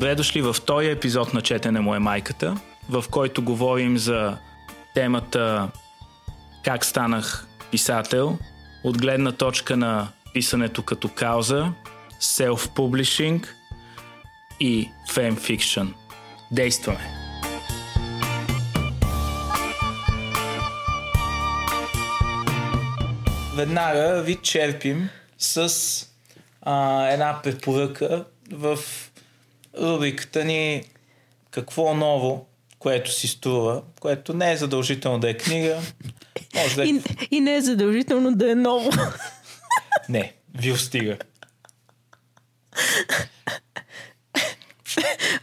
Добре дошли във втория епизод на Четене му е майката, в който говорим за темата как станах писател, от гледна точка на писането като кауза, self-publishing и fanfiction. Действаме! Веднага ви черпим с а, една препоръка в рубриката ни Какво ново, което си струва, което не е задължително да е книга. Може да е... И, и не е задължително да е ново. Не, ви стига.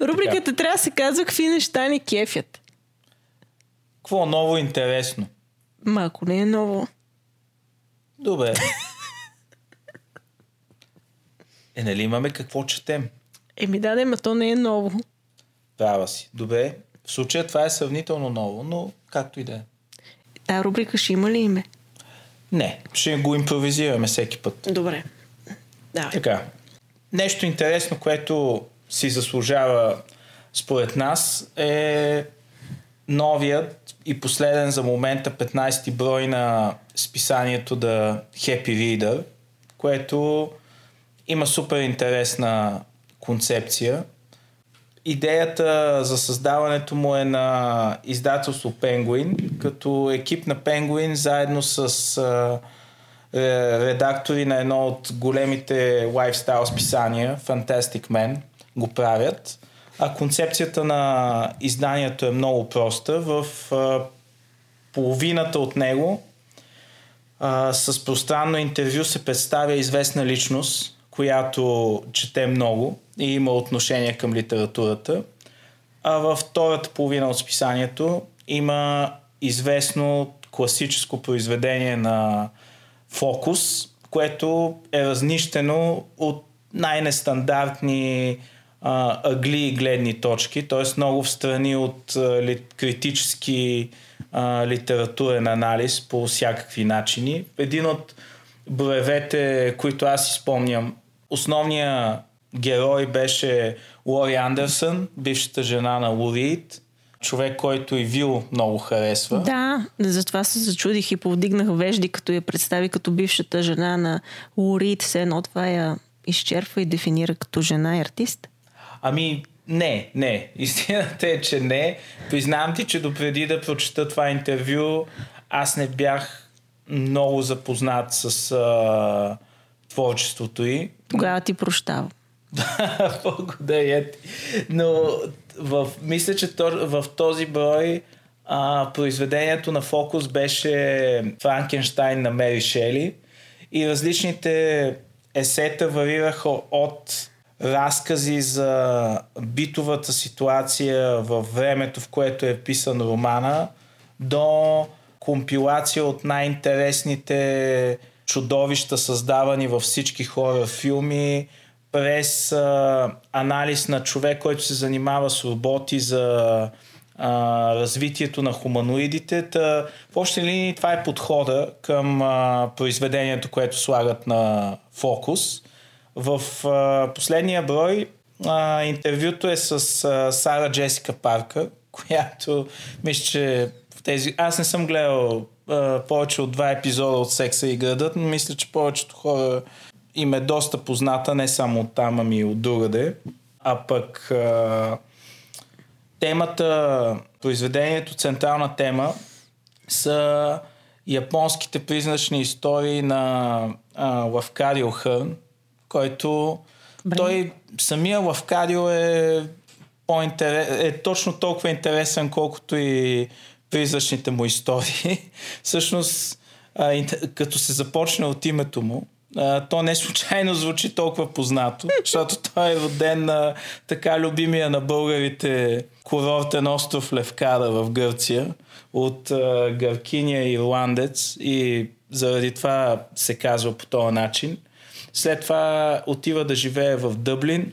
Рубриката така. трябва да се казва какви неща ни кефят. Какво ново интересно? Ма ако не е ново. Добре. Е, нали имаме какво четем? Еми да, ма то не е ново. Права си. Добре. В случая това е сравнително ново, но както и да е. Та рубрика ще има ли име? Не, ще го импровизираме всеки път. Добре. Да. Така. Нещо интересно, което си заслужава според нас е новият и последен за момента 15-ти брой на списанието The Happy Reader, което има супер интересна концепция. Идеята за създаването му е на издателство Penguin, като екип на Penguin заедно с а, редактори на едно от големите лайфстайл списания, Fantastic Man, го правят. А концепцията на изданието е много проста. В а, половината от него а, с пространно интервю се представя известна личност, която чете много и има отношение към литературата. А във втората половина от списанието има известно класическо произведение на Фокус, което е разнищено от най-нестандартни а, ъгли и гледни точки, т.е. много в страни от а, ли, критически а, литературен анализ по всякакви начини. Един от броевете, които аз изпомням, основният герой беше Лори Андерсън, бившата жена на Лорид, човек, който и Вил много харесва. Да, затова се зачудих и повдигнах вежди, като я представи като бившата жена на Лорид. Все едно това я изчерпва и дефинира като жена и артист. Ами, не, не. Истината е, че не. Признавам ти, че допреди да прочета това интервю, аз не бях много запознат с а, творчеството й. Тогава ти прощавам. Благодаря ти. Но в, мисля, че в този брой а, произведението на Фокус беше Франкенштайн на Мери Шели и различните есета варираха от разкази за битовата ситуация във времето, в което е писан романа, до компилация от най-интересните чудовища, създавани във всички хора филми, през а, анализ на човек, който се занимава с роботи за а, развитието на хуманоидите. Та, в общи линии това е подхода към а, произведението, което слагат на фокус. В а, последния брой а, интервюто е с а, Сара Джесика Парка, която мисля, че тези... Аз не съм гледал а, повече от два епизода от Секса и градът, но мисля, че повечето хора им е доста позната, не само от там, ами и от другаде. А пък а, темата, произведението, централна тема са японските призначни истории на а, Лавкарио Хърн, който Бре. той самия Лавкарио е, е точно толкова интересен, колкото и призрачните му истории. Всъщност, а, като се започне от името му, а, то не случайно звучи толкова познато, защото той е роден на така любимия на българите курортен остров Левкада в Гърция от а, гъркиния ирландец и заради това се казва по този начин. След това отива да живее в Дъблин,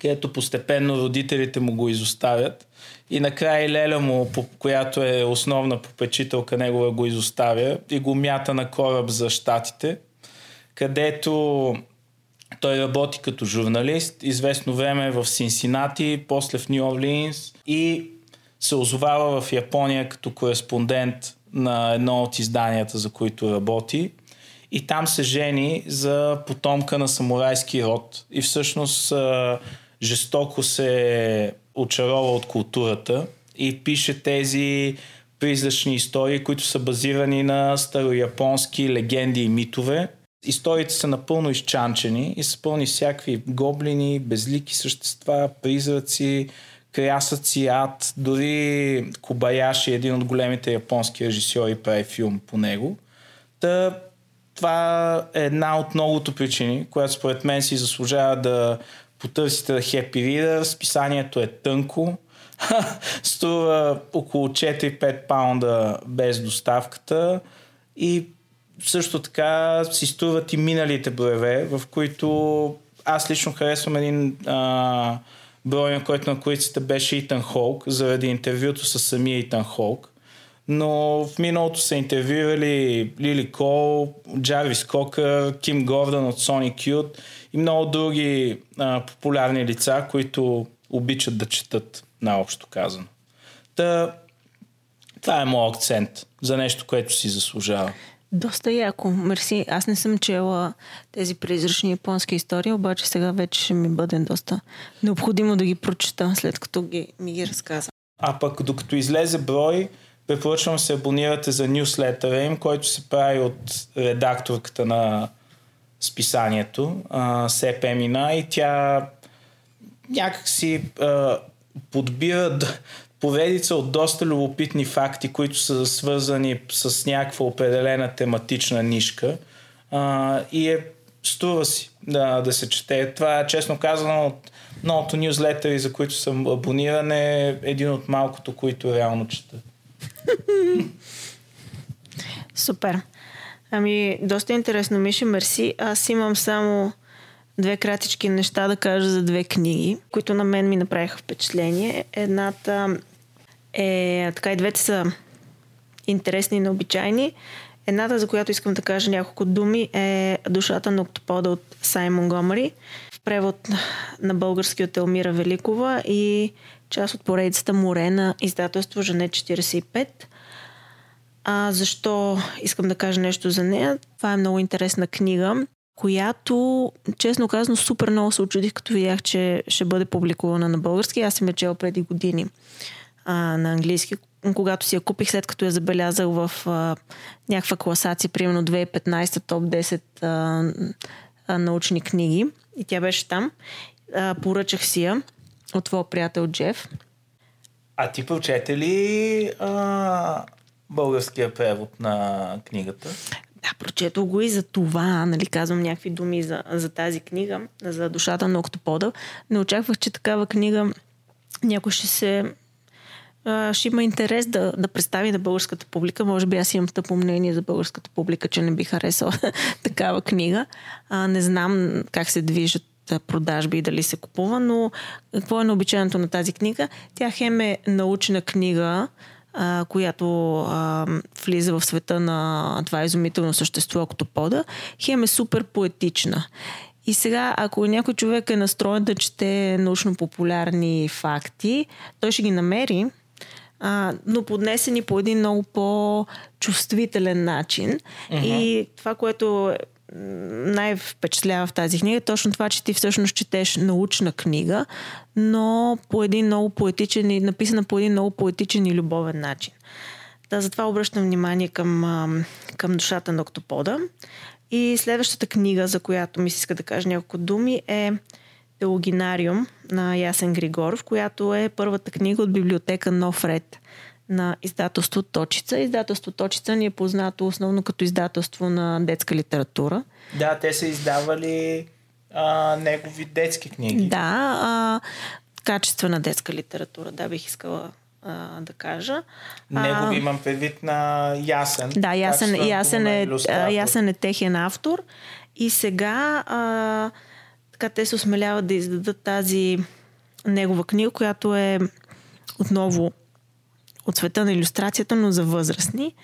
където постепенно родителите му го изоставят. И накрая и Леля му, която е основна попечителка негова, го изоставя и го мята на кораб за щатите, където Той работи като журналист, известно време в Синсинати, после в Нью Орлинс и се озовава в Япония като кореспондент на едно от изданията, за които работи. И там се жени за потомка на самурайски род. И всъщност жестоко се очарова от културата и пише тези призрачни истории, които са базирани на старояпонски легенди и митове. Историите са напълно изчанчени и са пълни всякакви гоблини, безлики същества, призраци, крясъци, ад. Дори Кобаяши, един от големите японски режисьори, прави филм по него. Та, това е една от многото причини, която според мен си заслужава да потърсите да Happy Reader. Списанието е тънко. Струва около 4-5 паунда без доставката и също така си струват и миналите броеве, в които аз лично харесвам един а, брой, на който на корицата беше Итан Холк, заради интервюто с самия Итан Холк. Но в миналото са интервюирали Лили Кол, Джарвис Кокър, Ким Гордън от Sonic Youth и много други а, популярни лица, които обичат да четат, наобщо казано. Та, това е моят акцент за нещо, което си заслужава. Доста яко. Мерси. Аз не съм чела тези призрачни японски истории, обаче сега вече ще ми бъде доста необходимо да ги прочета, след като ги, ми ги разказа. А пък докато излезе брой, препоръчвам се абонирате за нюслетъра им, който се прави от редакторката на списанието, Сеп Емина и тя някакси а, подбира поредица от доста любопитни факти, които са свързани с някаква определена тематична нишка а, и е струва си да, да се чете. Това е честно казано от новото нюзлетъри, за които съм абониран е един от малкото, които реално чета. Супер. Ами, доста интересно, Миши, мерси. Аз имам само две кратички неща да кажа за две книги, които на мен ми направиха впечатление. Едната е, така и двете са интересни и необичайни. Едната, за която искам да кажа няколко думи, е Душата на октопода от Саймон Гомари, в превод на български от Елмира Великова и част от поредицата Море на издателство Жене 45. А защо искам да кажа нещо за нея? Това е много интересна книга, която, честно казано, супер много се очудих, като видях, че ще бъде публикувана на български. Аз съм я чела преди години а, на английски, когато си я купих, след като я забелязах в а, някаква класация, примерно 2015 топ 10 а, а, научни книги. И тя беше там. А, поръчах си я от твоя приятел Джеф. А ти прочете ли а, българския превод на книгата? Да, прочето го и за това, нали, казвам някакви думи за, за тази книга, за душата на октопода. Не очаквах, че такава книга някой ще се ще има интерес да, да представи на българската публика. Може би аз имам тъпо мнение за българската публика, че не би харесала такава книга. А, не знам как се движат продажби и дали се купува, но какво е необичайното на тази книга? Тя хем е научна книга, а, която а, влиза в света на това изумително същество октопода, хем е супер поетична. И сега, ако някой човек е настроен да чете научно-популярни факти, той ще ги намери, а, но поднесени по един много по-чувствителен начин. Uh-huh. И това, което най-впечатлява в тази книга е точно това, че ти всъщност четеш научна книга, но по един много поетичен и написана по един много поетичен и любовен начин. Да, затова обръщам внимание към, към душата на октопода. И следващата книга, за която ми се иска да кажа няколко думи, е Теологинариум на Ясен Григоров, която е първата книга от библиотека Нов ред на издателство Точица. Издателство Точица ни е познато основно като издателство на детска литература. Да, те са издавали а, негови детски книги. Да, а, качествена детска литература, да, бих искала а, да кажа. Него а, имам предвид на Ясен. Да, Ясен, ясен, е, ясен е техен автор. И сега а, така те се осмеляват да издадат тази негова книга, която е отново от света на иллюстрацията, но за възрастни.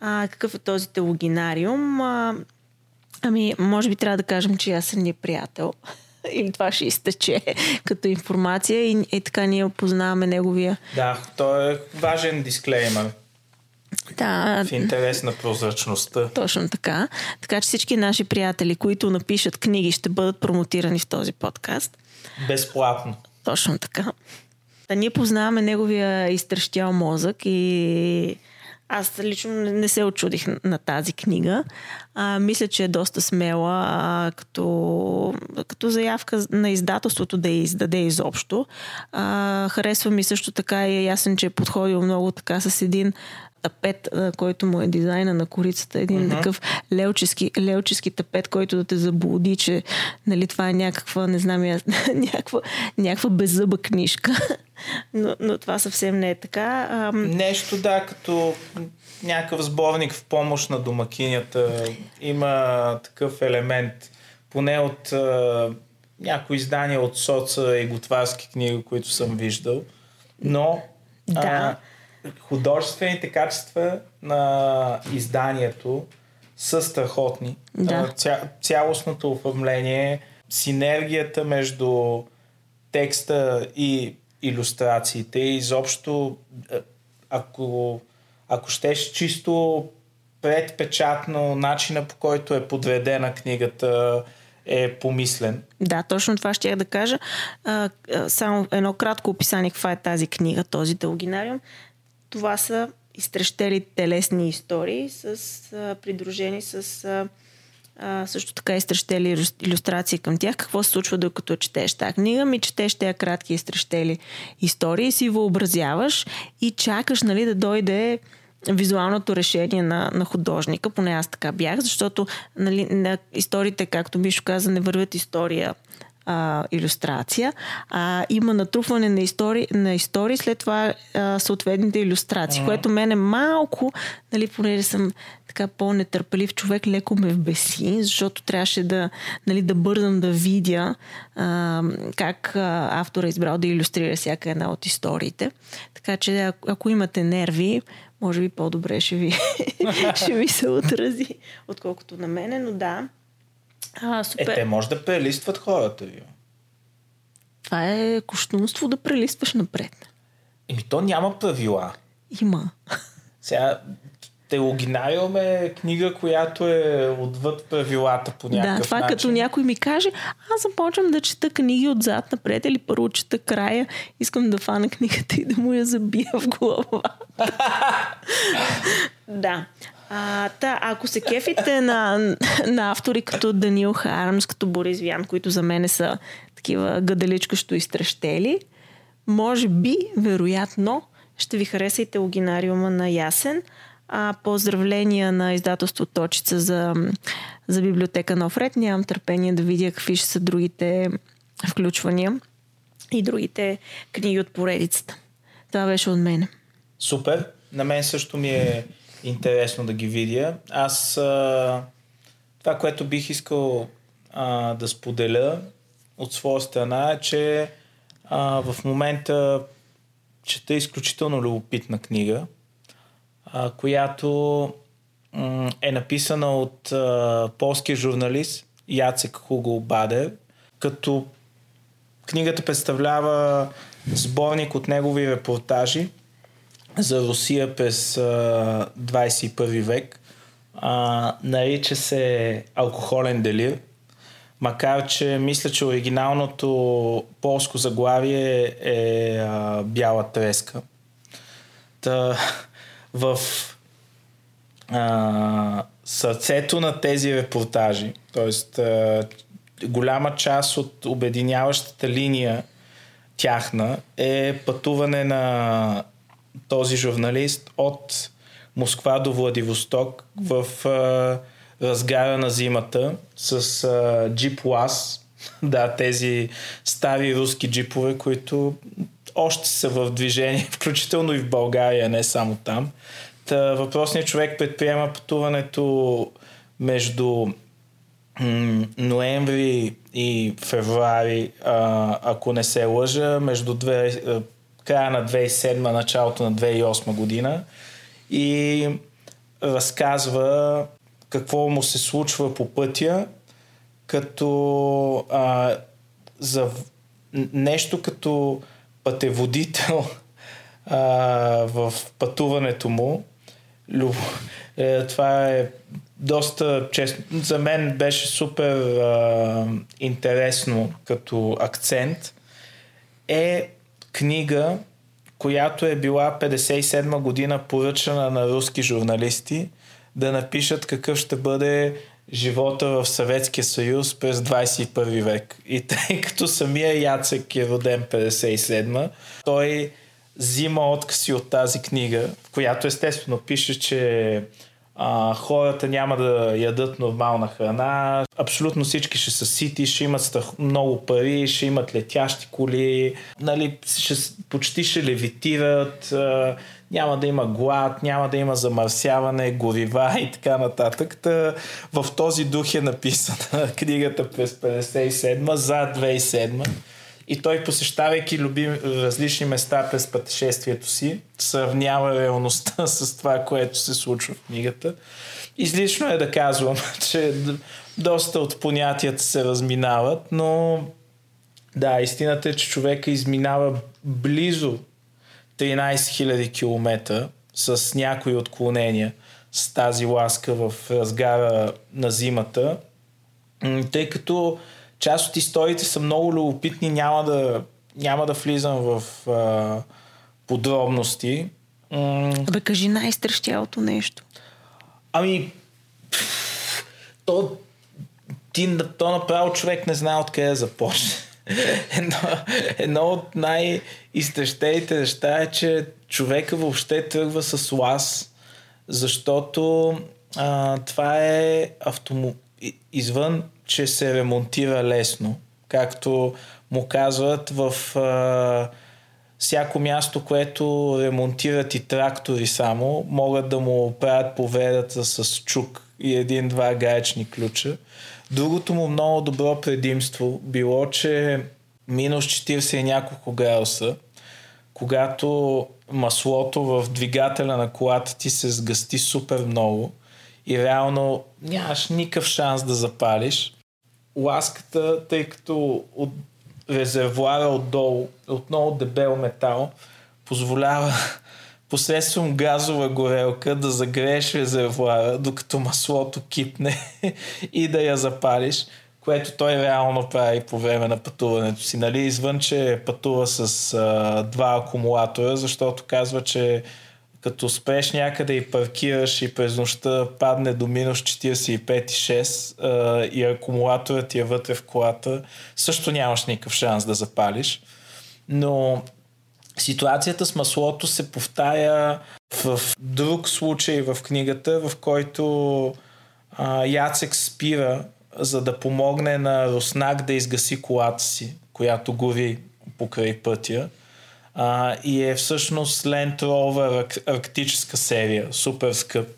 А, какъв е този телогинариум? А, Ами, може би трябва да кажем, че аз съм ни приятел. Или това ще изтече като информация и, и така ние опознаваме неговия. Да, то е важен дисклеймер. Да, В интерес на прозрачността. точно така. Така че всички наши приятели, които напишат книги, ще бъдат промотирани в този подкаст. Безплатно. Точно така. Да ние познаваме неговия изтрещял мозък и аз лично не се очудих на тази книга. А, мисля, че е доста смела а, като, като заявка на издателството да я издаде изобщо. А, харесва ми също така и е ясен, че е подходил много така с един тапет, който му е дизайна на корицата. Един uh-huh. такъв лелчески, лелчески тапет, който да те заблуди, че нали, това е някаква, не знам, я, някаква, някаква беззъба книжка. но, но това съвсем не е така. А, Нещо, да, като някакъв сборник в помощ на домакинята. Има такъв елемент. Поне от а, някои издания от соца и готварски книги, които съм виждал. Но Да. а, художествените качества на изданието са страхотни. Да. А, Ця, цялостното оформление, синергията между текста и иллюстрациите и изобщо е, ако, ако щеш чисто предпечатно начина по който е подредена книгата е помислен. Да, точно това ще я да кажа. А, а, само едно кратко описание каква е тази книга, този дългинариум. Това са изтрещели телесни истории, с, а, придружени с а, също така изтрещели иллюстрации към тях. Какво се случва докато четеш тази книга? Ми четеш тези кратки изтрещели истории, си въобразяваш и чакаш нали, да дойде визуалното решение на, на художника, поне аз така бях, защото нали, на историите, както Мишо каза, не вървят история а, иллюстрация, а има натрупване на истории, на истории след това а, съответните иллюстрации, mm-hmm. което мене малко, нали, понеже съм така по-нетърпелив човек, леко ме вбеси, защото трябваше да, нали, да бързам да видя а, как а, автора е избрал да иллюстрира всяка една от историите. Така че ако, ако имате нерви, може би по-добре ще ви, ще ви се отрази, отколкото на мене, но да. А, Е, супер. те може да прелистват хората ви. Това е коштунство да прелистваш напред. Еми то няма правила. Има. Сега Телогинариум е книга, която е отвъд правилата по някакъв да, това начин. като някой ми каже, аз започвам да чета книги отзад напред или първо чета края, искам да фана книгата и да му я забия в глава. да. А, та, ако се кефите на, на автори като Даниел Харамс, като Борис Вян, които за мен са такива гадаличкащо изтрещели, може би, вероятно, ще ви хареса и на Ясен. А, поздравления на издателство Точица за, за библиотека Нов ред. Нямам търпение да видя какви ще са другите включвания и другите книги от поредицата. Това беше от мен. Супер. На мен също ми е интересно да ги видя. Аз а, това, което бих искал а, да споделя от своя страна е, че а, в момента чета изключително любопитна книга, а, която м, е написана от полския журналист Яцек Хуго Бадер, като книгата представлява сборник от негови репортажи за Русия през а, 21 век. А, нарича се Алкохолен делир. Макар, че мисля, че оригиналното полско заглавие е а, Бяла треска. Та, в а, сърцето на тези репортажи, т.е. голяма част от обединяващата линия тяхна е пътуване на този журналист от Москва до Владивосток в а, разгара на зимата с а, джип ЛАС, да, тези стари руски джипове, които още са в движение, включително и в България, не само там. Та, въпросният човек предприема пътуването между ноември и февруари, ако не се лъжа, между две, края на 2007, началото на 2008 година и разказва какво му се случва по пътя, като а, за нещо като пътеводител а, в пътуването му. Люб... Е, това е доста честно. За мен беше супер а, интересно като акцент. Е книга, която е била 57 година поръчана на руски журналисти да напишат какъв ще бъде живота в Съветския съюз през 21 век. И тъй като самия Яцек е роден 57 той взима откази от тази книга, в която естествено пише, че а, хората няма да ядат нормална храна, абсолютно всички ще са сити, ще имат много пари, ще имат летящи коли, нали, ще, почти ще левитират, а, няма да има глад, няма да има замърсяване, горива и така нататък. Та, в този дух е написана книгата през 57 за 2007 и той посещавайки любим, различни места през пътешествието си, сравнява реалността с това, което се случва в книгата. Излишно е да казвам, че доста от понятията се разминават, но да, истината е, че човека изминава близо 13 000 км с някои отклонения с тази ласка в разгара на зимата, тъй като част от историите са много любопитни, няма да, няма да влизам в а, подробности. Абе, кажи най-стращялото нещо. Ами, то, ти, то направо човек не знае откъде да започне. едно, едно от най-изтещените неща е, че човека въобще тръгва с лас, защото а, това е автомо... извън че се ремонтира лесно, както му казват в а, всяко място, което ремонтират и трактори само, могат да му правят поведата с чук и един-два гаечни ключа. Другото му много добро предимство било, че минус 40 и няколко градуса, когато маслото в двигателя на колата ти се сгъсти супер много и реално нямаш никакъв шанс да запалиш, ласката, тъй като от резервуара отдолу, отново дебел метал, позволява посредством газова горелка да загрееш резервуара, докато маслото кипне и да я запалиш, което той реално прави по време на пътуването си. Нали? Извън, че пътува с а, два акумулатора, защото казва, че като спреш някъде и паркираш и през нощта падне до минус 45,6 и акумулаторът ти е вътре в колата, също нямаш никакъв шанс да запалиш. Но ситуацията с маслото се повтаря в друг случай в книгата, в който а, Яцек спира, за да помогне на Руснак да изгаси колата си, която гори покрай пътя а, и е всъщност Land Rover арктическа серия, супер скъп,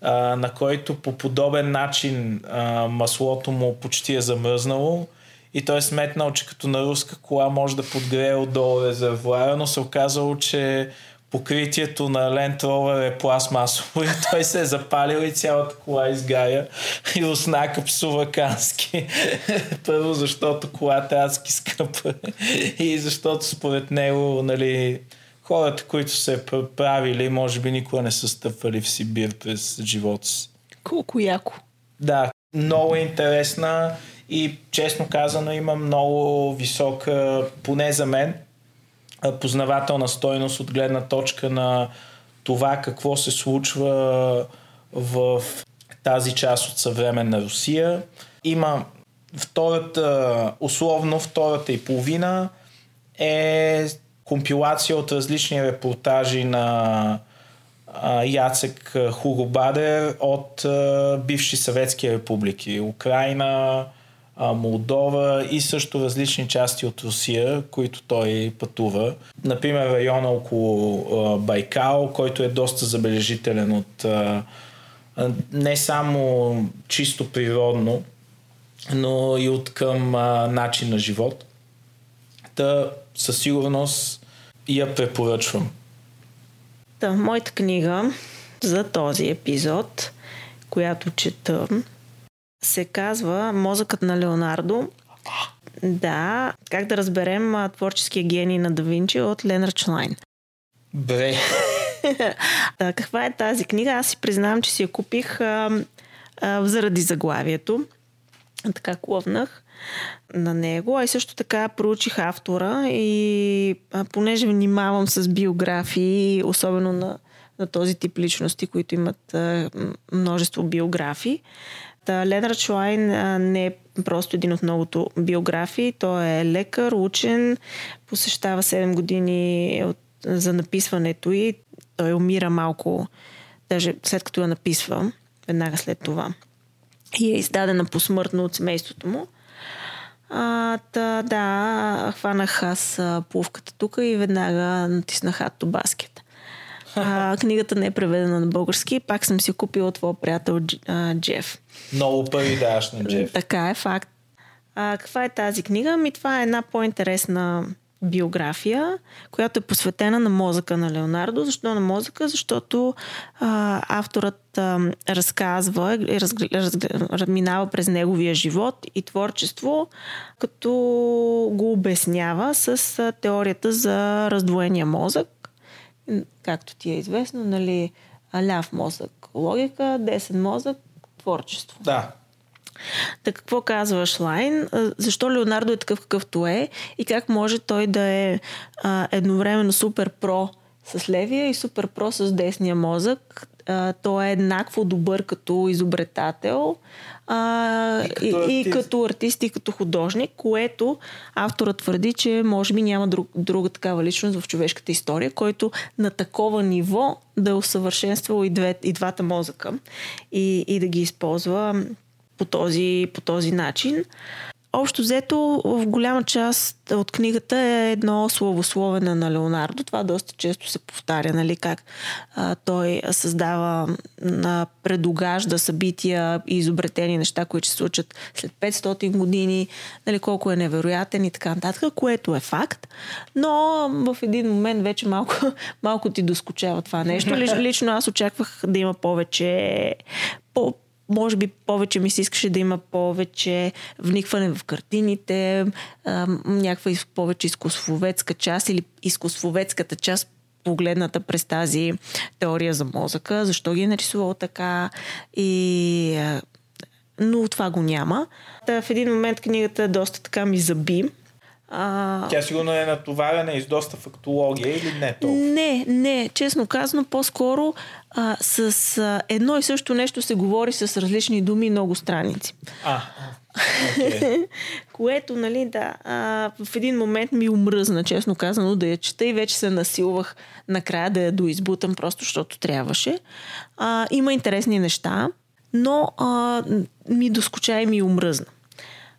а, на който по подобен начин а, маслото му почти е замръзнало и той е сметнал, че като на руска кола може да подгрее отдолу резервуара, но се оказало, че покритието на Land Rover е пластмасово и той се е запалил и цялата кола изгаря и оснака псува кански. Първо, защото колата е адски скъпа и защото според него, нали, хората, които се правили, може би никога не са стъпвали в Сибир през живота си. Колко яко. Да, много е интересна и честно казано има много висока, поне за мен, познавателна стойност от гледна точка на това какво се случва в тази част от съвременна Русия. Има втората, условно втората и половина е компилация от различни репортажи на Яцек Хуробадер от бивши съветски републики. Украина, Молдова и също различни части от Русия, които той пътува. Например, района около Байкал, който е доста забележителен от не само чисто природно, но и от към начин на живот. Та със сигурност я препоръчвам. Та, моята книга за този епизод която чета, се казва Мозъкът на Леонардо. Да, как да разберем а, творческия гений на Да Винчи от Ленар Члайн. Бре. А, каква е тази книга? Аз си признавам, че си я купих а, а, заради заглавието. Така клъвнах на него, а и също така проучих автора и а, понеже внимавам с биографии, особено на, на този тип личности, които имат а, множество биографии, Члайн а, не е просто един от многото биографии. Той е лекар, учен, посещава 7 години от, за написването и той умира малко, даже след като я написва, веднага след това. И е издадена посмъртно от семейството му. А, та, да, хванах аз плувката тук и веднага натиснах Атто Баскет. А, книгата не е преведена на български, пак съм си купила твоя приятел а, Джеф. Много пари даваш на Джеф. Така е, факт. А, каква е тази книга? Ми това е една по-интересна биография, която е посветена на мозъка на Леонардо. Защо на мозъка? Защото а, авторът а, разказва, разгр... минава през неговия живот и творчество, като го обяснява с а, теорията за раздвоения мозък. Както ти е известно, нали, ляв мозък логика, десен мозък творчество. Да. Та какво казва Шлайн? Защо Леонардо е такъв какъвто е и как може той да е а, едновременно супер про с левия и супер про с десния мозък. А, той е еднакво добър като изобретател а, и, като и, и като артист и като художник, което авторът твърди, че може би няма друг, друга такава личност в човешката история, който на такова ниво да е усъвършенствал и, две, и двата мозъка и, и да ги използва по този, по този начин. Общо взето, в голяма част от книгата е едно словословене на Леонардо. Това доста често се повтаря, нали, как а, той създава, а, предугажда събития и изобретени неща, които се случат след 500 години, нали, колко е невероятен и така нататък, което е факт. Но в един момент вече малко, малко ти доскочава това нещо. Лично аз очаквах да има повече по, може би повече ми се искаше да има повече вникване в картините, а, някаква повече изкуствоведска част или изкуствоведската част погледната през тази теория за мозъка, защо ги е нарисувал така и но това го няма. Та в един момент книгата доста така ми заби. А... Тя сигурно е натоварена и с доста фактология или не толкова? Не, не. Честно казано, по-скоро а, с а, едно и също нещо се говори с различни думи и много страници. А, okay. Което, нали, да, а, в един момент ми умръзна, честно казано, да я чета и вече се насилвах накрая да я доизбутам, просто защото трябваше. А, има интересни неща, но а, ми доскоча и ми умръзна.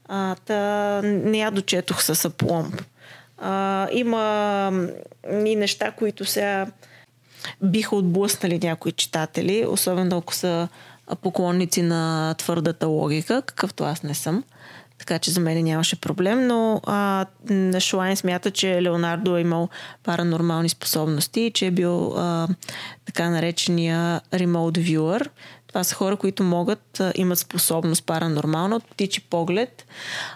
А, та, не я дочетох с апломб. А, има и неща, които сега биха отблъснали някои читатели, особено ако са поклонници на твърдата логика, какъвто аз не съм. Така че за мен нямаше проблем, но а, Шлайн смята, че Леонардо е имал паранормални способности и че е бил а, така наречения remote viewer, това са хора, които могат, а, имат способност паранормална от птичи поглед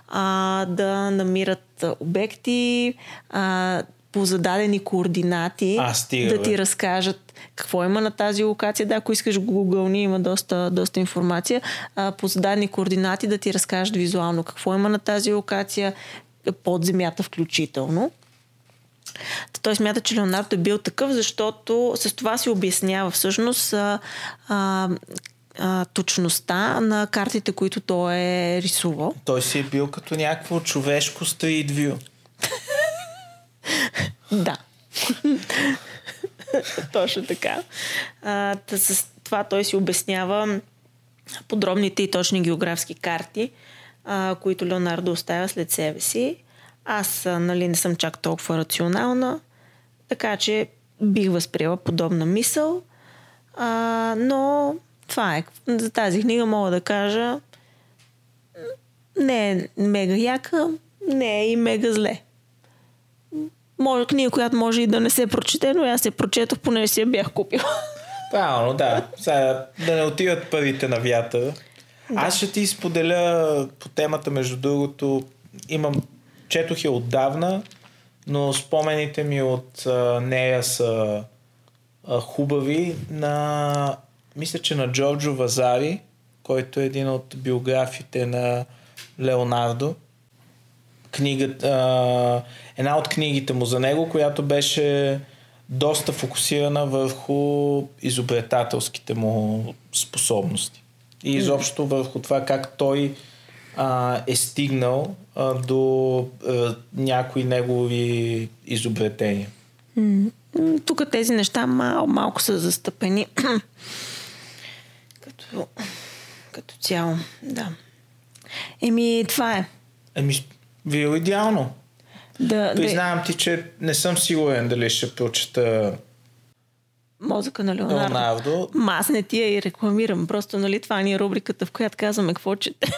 а, да намират обекти а, по зададени координати а, стига, да ти бе. разкажат какво има на тази локация. Да, ако искаш Google, ни има доста, доста информация. А, по зададени координати да ти разкажат визуално какво има на тази локация, под земята включително. Той смята, че Леонардо е бил такъв, защото с това си обяснява всъщност а, а, а, точността на картите, които той е рисувал. Той си е бил като някакво човешко view. да. Точно така. А, с това той си обяснява подробните и точни географски карти, а, които Леонардо оставя след себе си. Аз нали, не съм чак толкова рационална, така че бих възприела подобна мисъл, а, но това е. За тази книга мога да кажа не е мега яка, не е и мега зле. Може книга, която може и да не се прочете, но аз се прочетох, понеже си я бях купила. Правилно, да. Сега, да не отиват парите на вятъра. Да. Аз ще ти споделя по темата, между другото, имам, четох я отдавна, но спомените ми от а, нея са а, хубави. На, мисля, че на Джорджо Вазари, който е един от биографите на Леонардо. Книгата, а, една от книгите му за него, която беше доста фокусирана върху изобретателските му способности. И изобщо върху това как той а, е стигнал а, до а, някои негови изобретения. Тук тези неща мал, малко са застъпени. като, като цяло, да. Еми, това е. Еми, вие идеално. Да, Признавам да... ти, че не съм сигурен дали ще прочета Мозъка на Леонардо. Леонардо. Ма аз не тия и рекламирам. Просто, нали, това ни е рубриката, в която казваме какво чете.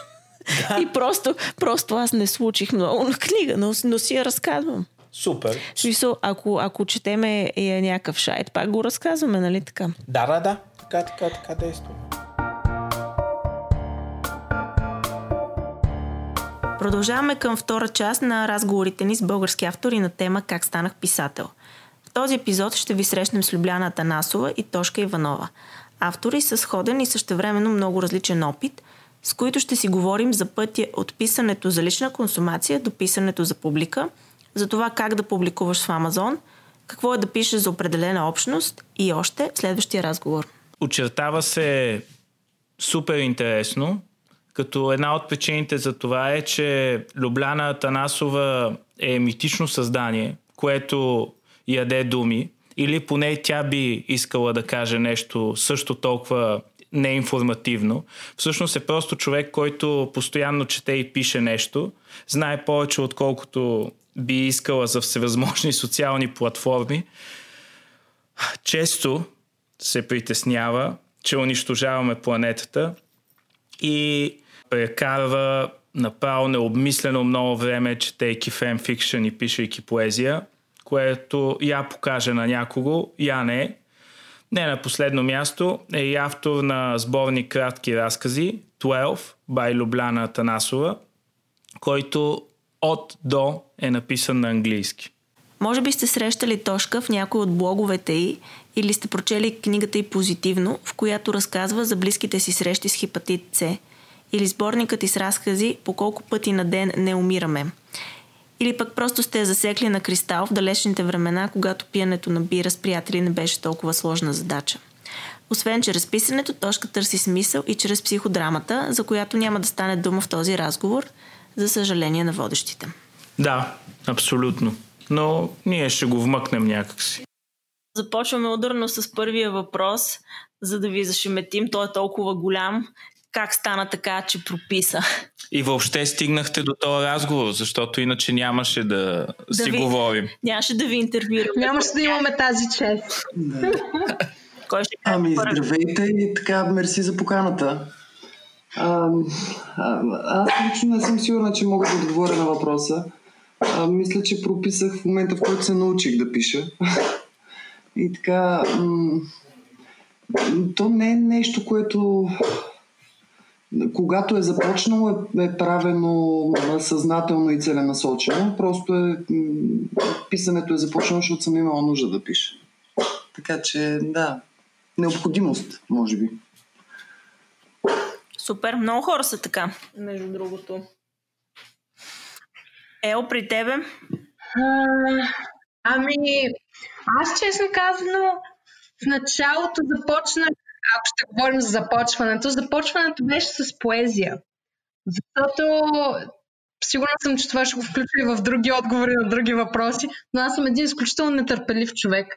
Да. И просто, просто аз не случих много на книга, но, но си я разказвам. Супер. Смисъл, ако, ако четеме е някакъв шайт, пак го разказваме, нали така? Да, да, да. Така, така, така действа. Продължаваме към втора част на разговорите ни с български автори на тема Как станах писател. В този епизод ще ви срещнем с Любляна Танасова и Тошка Иванова. Автори с сходен и същевременно много различен опит, с които ще си говорим за пътя от писането за лична консумация до писането за публика, за това как да публикуваш в Амазон, какво е да пишеш за определена общност и още следващия разговор. Очертава се супер интересно като една от причините за това е, че Любляна Танасова е митично създание, което яде думи, или поне тя би искала да каже нещо също толкова неинформативно. Всъщност е просто човек, който постоянно чете и пише нещо, знае повече отколкото би искала за всевъзможни социални платформи. Често се притеснява, че унищожаваме планетата и прекарва направо необмислено много време, четейки фенфикшн и пишейки поезия, което я покаже на някого, я не. Не на последно място е и автор на сборни кратки разкази 12 by Любляна Танасова, който от до е написан на английски. Може би сте срещали Тошка в някой от блоговете й или сте прочели книгата й позитивно, в която разказва за близките си срещи с хепатит С – или сборникът и с разкази по колко пъти на ден не умираме. Или пък просто сте засекли на кристал в далечните времена, когато пиенето на бира с приятели не беше толкова сложна задача. Освен чрез писането, Тошка търси смисъл и чрез психодрамата, за която няма да стане дума в този разговор, за съжаление на водещите. Да, абсолютно. Но ние ще го вмъкнем някакси. Започваме ударно с първия въпрос, за да ви зашеметим. Той е толкова голям, как стана така, че прописа. И въобще стигнахте до този разговор, защото иначе нямаше да, да си ви, говорим. Нямаше да ви интервюираме. Нямаше да имаме тази чест. Да. Кой ще ами, първи? здравейте и така, мерси за поканата. А, а, аз лично не съм сигурна, че мога да отговоря на въпроса. А, мисля, че прописах в момента, в който се научих да пиша. и така, м- то не е нещо, което когато е започнало е, е правено съзнателно и целенасочено. Просто е, писането е започнало, защото съм имала нужда да пиша. Така че, да, необходимост, може би. Супер, много хора са така, между другото. Ел, при тебе? А, ами, аз честно казано, в началото започнах ако ще говорим за започването, започването беше с поезия. Защото сигурна съм, че това ще го включи в други отговори на други въпроси, но аз съм един изключително нетърпелив човек.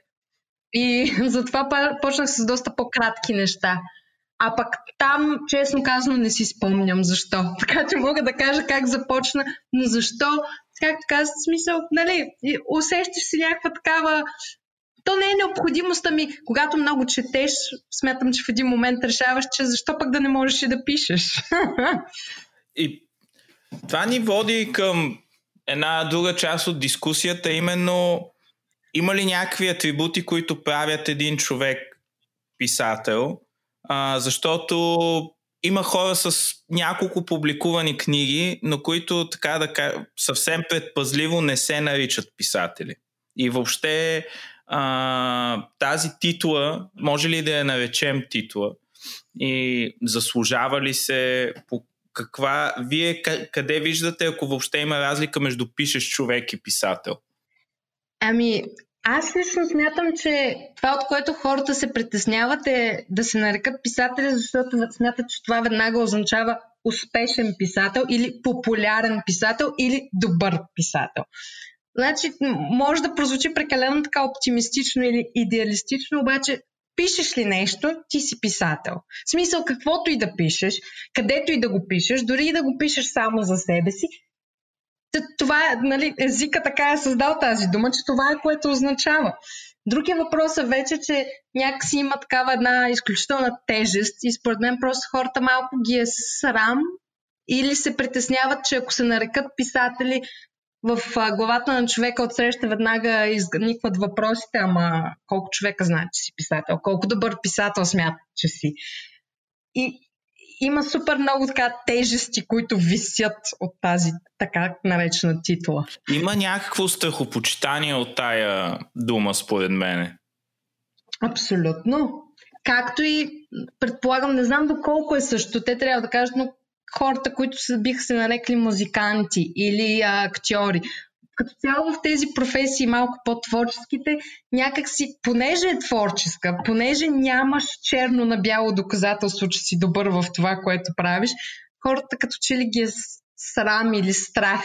И затова почнах с доста по-кратки неща. А пък там, честно казано, не си спомням защо. Така че мога да кажа как започна, но защо, както казах, смисъл, нали, усещаш си някаква такава то не е необходимост, ами когато много четеш, смятам, че в един момент решаваш, че защо пък да не можеш и да пишеш. И това ни води към една друга част от дискусията, именно има ли някакви атрибути, които правят един човек писател, а, защото има хора с няколко публикувани книги, но които така да кажа, съвсем предпазливо не се наричат писатели. И въобще а, тази титла, може ли да я наречем титла? И заслужава ли се по каква, вие къде виждате, ако въобще има разлика между пишещ човек и писател? Ами, аз лично смятам, че това, от което хората се притесняват е да се нарекат писатели, защото смятат, че това веднага означава успешен писател или популярен писател или добър писател. Значи, може да прозвучи прекалено така оптимистично или идеалистично, обаче пишеш ли нещо, ти си писател. В смисъл, каквото и да пишеш, където и да го пишеш, дори и да го пишеш само за себе си, това е, нали, езика така е създал тази дума, че това е което означава. Другия въпрос е вече, че някакси има такава една изключителна тежест и според мен просто хората малко ги е срам или се притесняват, че ако се нарекат писатели, в главата на човека от среща веднага изникват въпросите, ама колко човека знае, че си писател, колко добър писател смята, че си. И има супер много така тежести, които висят от тази така наречена титла. Има някакво страхопочитание от тая дума, според мене. Абсолютно. Както и, предполагам, не знам доколко е също. Те трябва да кажат, но хората, които са, биха се нарекли музиканти или а, актьори. Като цяло в тези професии, малко по-творческите, някакси, понеже е творческа, понеже нямаш черно на бяло доказателство, че си добър в това, което правиш, хората като че ли ги е срам или страх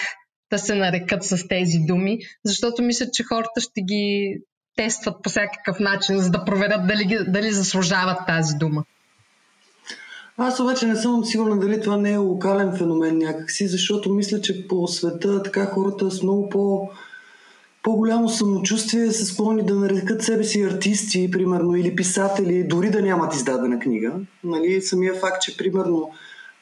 да се нарекат с тези думи, защото мислят, че хората ще ги тестват по всякакъв начин, за да проверят дали, дали заслужават тази дума. Аз обаче не съм сигурна дали това не е локален феномен някакси, защото мисля, че по света така хората с много по- по-голямо самочувствие са склонни да нарекат себе си артисти, примерно, или писатели, дори да нямат издадена книга. Нали, самия факт, че, примерно,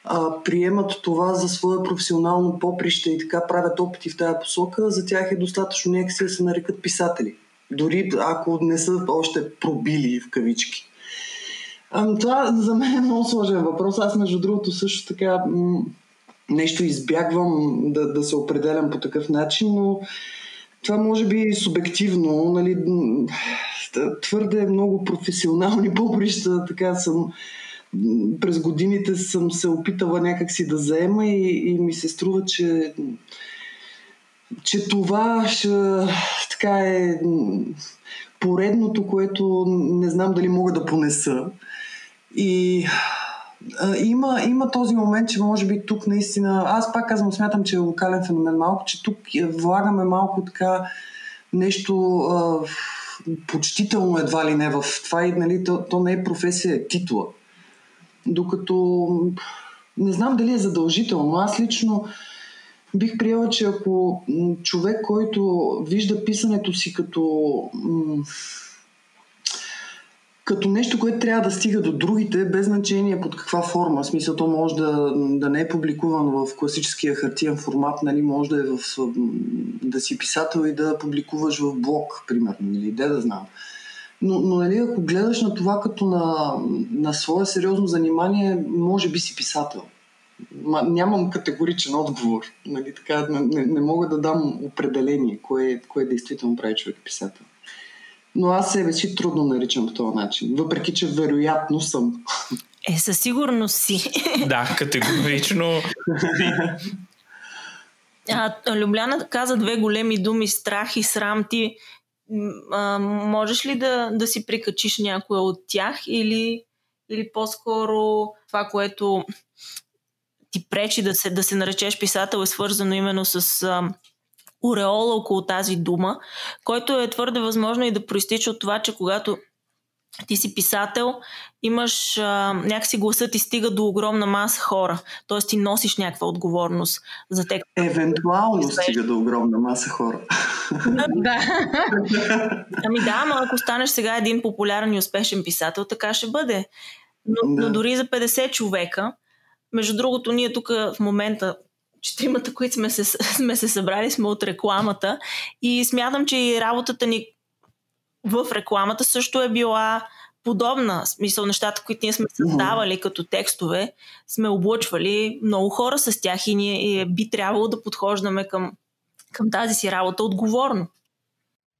а, приемат това за свое професионално поприще и така правят опити в тази посока, за тях е достатъчно някакси да се нарекат писатели. Дори ако не са още пробили в кавички. Ами, това за мен е много сложен въпрос. Аз, между другото, също така нещо избягвам да, да се определям по такъв начин, но това може би е субективно. Нали, твърде много професионални поприща, така съм през годините съм се опитала някакси да заема и, и ми се струва, че, че това ще, така е поредното, което не знам дали мога да понеса. И а, има, има този момент, че може би тук наистина, аз пак казвам, смятам, че е локален феномен малко, че тук влагаме малко така нещо а, почтително едва ли не в това и нали, то, то не е професия, е титла. Докато не знам дали е задължително. Аз лично бих приела, че ако човек, който вижда писането си като като нещо, което трябва да стига до другите, без значение под каква форма. В смисъл, то може да, да не е публикувано в класическия хартиен формат, нали, може да е в, да си писател и да публикуваш в блог, примерно, или де да знам. Но, но нали, ако гледаш на това като на, на свое сериозно занимание, може би си писател. Ма, нямам категоричен отговор. Нали, така, не, не мога да дам определение, кое, кое действително прави човек писател. Но аз себе си трудно наричам по този начин, въпреки че вероятно съм. Е, със сигурност си. Да, категорично. А, Любляна каза две големи думи страх и срам. Ти а, можеш ли да, да си прикачиш някоя от тях или, или по-скоро това, което ти пречи да се, да се наречеш писател е свързано именно с а, ореола около тази дума, който е твърде възможно и да проистича от това, че когато ти си писател, имаш а, някакси гласът ти стига до огромна маса хора. т.е. ти носиш някаква отговорност за те. Евентуално стига до огромна маса хора. да. Ами да, ама ако станеш сега един популярен и успешен писател, така ще бъде. Но, да. но дори за 50 човека, между другото, ние тук в момента четиримата, които сме се, сме се събрали, сме от рекламата и смятам, че и работата ни в рекламата също е била подобна смисъл. Нещата, които ние сме създавали като текстове, сме облъчвали много хора с тях и ние и би трябвало да подхождаме към, към тази си работа отговорно.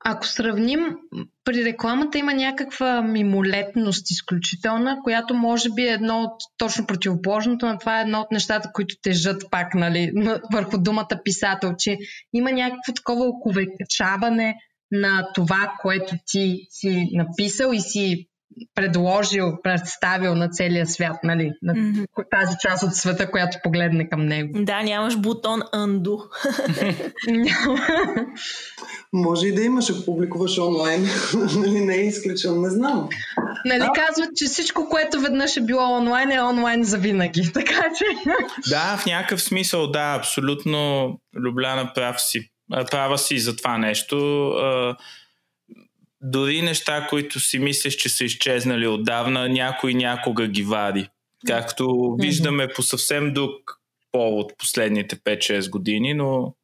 Ако сравним, при рекламата има някаква мимолетност изключителна, която може би е едно от точно противоположното, но това е едно от нещата, които тежат пак нали, върху думата писател, че има някакво такова оковечаване на това, което ти си написал и си предложил, представил на целия свят, нали? На mm-hmm. тази част от света, която погледне към него. Да, нямаш бутон undo. Може и да имаш, ако публикуваш онлайн. нали не е изключено, не знам. Нали да. казват, че всичко, което веднъж е било онлайн, е онлайн за винаги. Така че... да, в някакъв смисъл, да, абсолютно Любляна прав си. Права си за това нещо дори неща, които си мислиш, че са изчезнали отдавна, някой някога ги вади. Както виждаме по съвсем друг повод последните 5-6 години, но...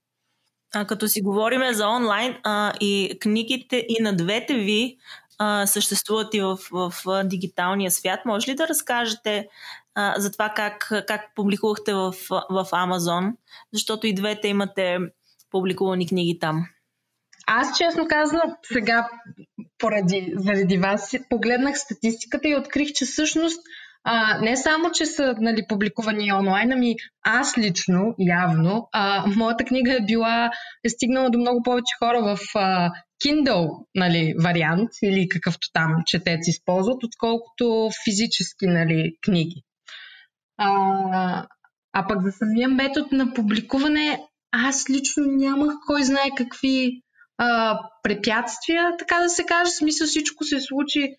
А като си говорим за онлайн а, и книгите и на двете ви а, съществуват и в, в, в дигиталния свят, може ли да разкажете а, за това как, как публикувахте в, в Амазон, защото и двете имате публикувани книги там? Аз честно казвам, сега поради, заради вас погледнах статистиката и открих, че всъщност а, не само, че са нали, публикувани онлайн, ами аз лично, явно, а, моята книга е била, е стигнала до много повече хора в а, Kindle нали, вариант или какъвто там четец използват, отколкото физически нали, книги. А, а пък за самия метод на публикуване, аз лично нямах кой знае какви а, препятствия, така да се каже. Смисъл всичко се случи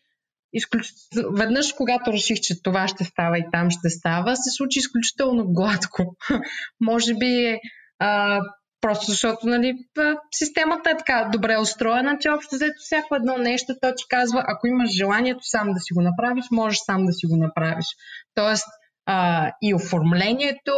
изключително... Веднъж, когато реших, че това ще става и там ще става, се случи изключително гладко. Може би а, просто защото нали, системата е така добре устроена, че общо взето всяко едно нещо, то ти казва, ако имаш желанието сам да си го направиш, можеш сам да си го направиш. Тоест, а, и оформлението,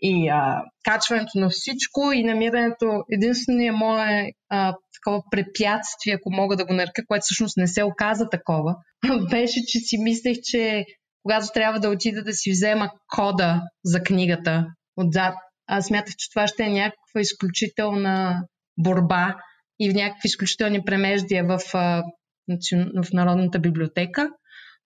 и а, качването на всичко, и намирането. Единствения мое а, такова препятствие, ако мога да го нарека, което всъщност не се оказа такова, беше, че си мислех, че когато трябва да отида да си взема кода за книгата отзад, аз смятах, че това ще е някаква изключителна борба и в някакви изключителни премеждия в, в Народната библиотека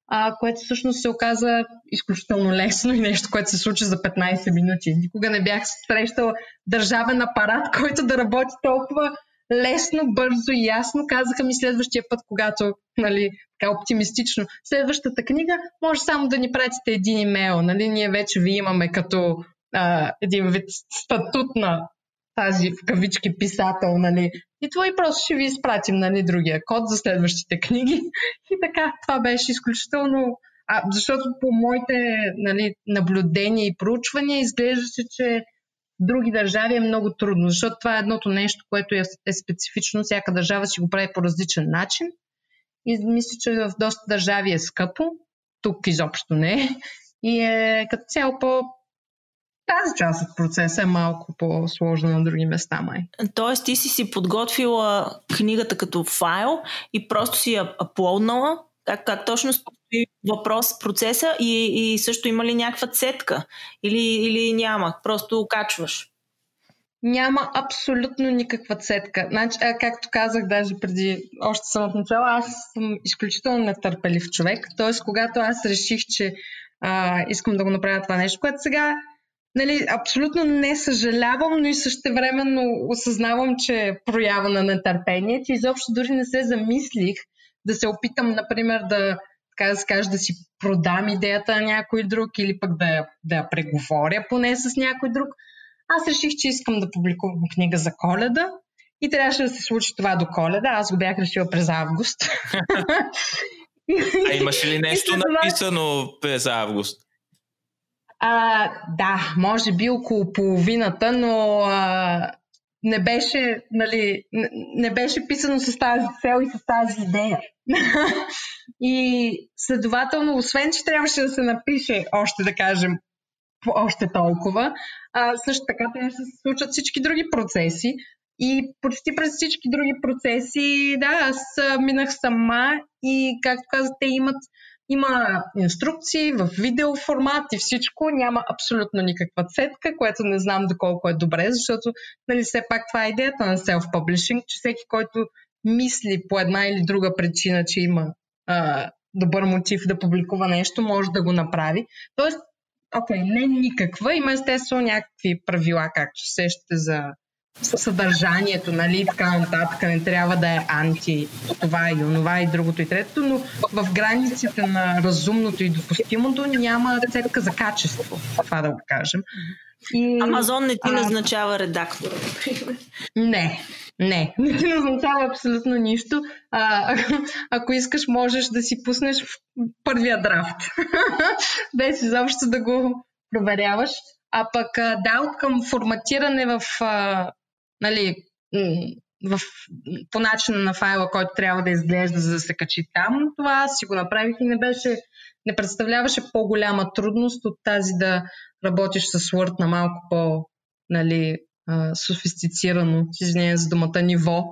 а, което всъщност се оказа изключително лесно и нещо, което се случи за 15 минути. Никога не бях срещала държавен апарат, който да работи толкова лесно, бързо и ясно. Казаха ми следващия път, когато, нали, така оптимистично, следващата книга може само да ни пратите един имейл. Нали? Ние вече ви имаме като а, един вид статут на тази в кавички писател, нали. И това и просто ще ви изпратим, нали, другия код за следващите книги. И така, това беше изключително... А, защото по моите нали, наблюдения и проучвания изглеждаше, че други държави е много трудно, защото това е едното нещо, което е, е специфично. Всяка държава си го прави по различен начин. И мисля, че в доста държави е скъпо. Тук изобщо не е. И е като цяло по, тази част от процеса е малко по-сложна на други места, май. Тоест, ти си си подготвила книгата като файл и просто си я аплоднала. Как, как точно стои въпрос процеса и, и също има ли някаква цетка или, или няма? Просто качваш. Няма абсолютно никаква цетка. Значи, а, както казах даже преди, още съм от начало, аз съм изключително нетърпелив човек. Тоест, когато аз реших, че а, искам да го направя това нещо, което сега нали, абсолютно не съжалявам, но и същевременно осъзнавам, че е проява на нетърпение, че изобщо дори не се замислих да се опитам, например, да така да се каже, да си продам идеята на някой друг или пък да, да я преговоря поне с някой друг. Аз реших, че искам да публикувам книга за коледа и трябваше да се случи това до коледа. Аз го бях решила през август. А имаше ли нещо написано през август? А, да, може би около половината, но а, не беше, нали, не, не беше писано с тази цел и с тази идея. и следователно, освен, че трябваше да се напише, още да кажем, още толкова, а, също така трябваше да се случат всички други процеси. И почти през всички други процеси, да, аз минах сама и, както казах, те имат има инструкции в видео формат и всичко. Няма абсолютно никаква цетка, което не знам доколко е добре, защото нали, все пак това е идеята на self-publishing, че всеки, който мисли по една или друга причина, че има а, добър мотив да публикува нещо, може да го направи. Тоест, окей, okay, не никаква, има естествено някакви правила, както се сещате за съдържанието, нали, така нататък, не трябва да е анти това и онова и другото и третото, но в границите на разумното и допустимото няма рецепка за качество, това да го кажем. И, Амазон не ти назначава редактор, например. Не, не, не ти назначава абсолютно нищо. А, ако искаш, можеш да си пуснеш в първия драфт, без изобщо да го проверяваш. А пък да, от към форматиране в нали, в, по начина на файла, който трябва да изглежда, за да се качи там. Това си го направих и не беше, не представляваше по-голяма трудност от тази да работиш с Word на малко по нали, софистицирано, извиня за думата, ниво.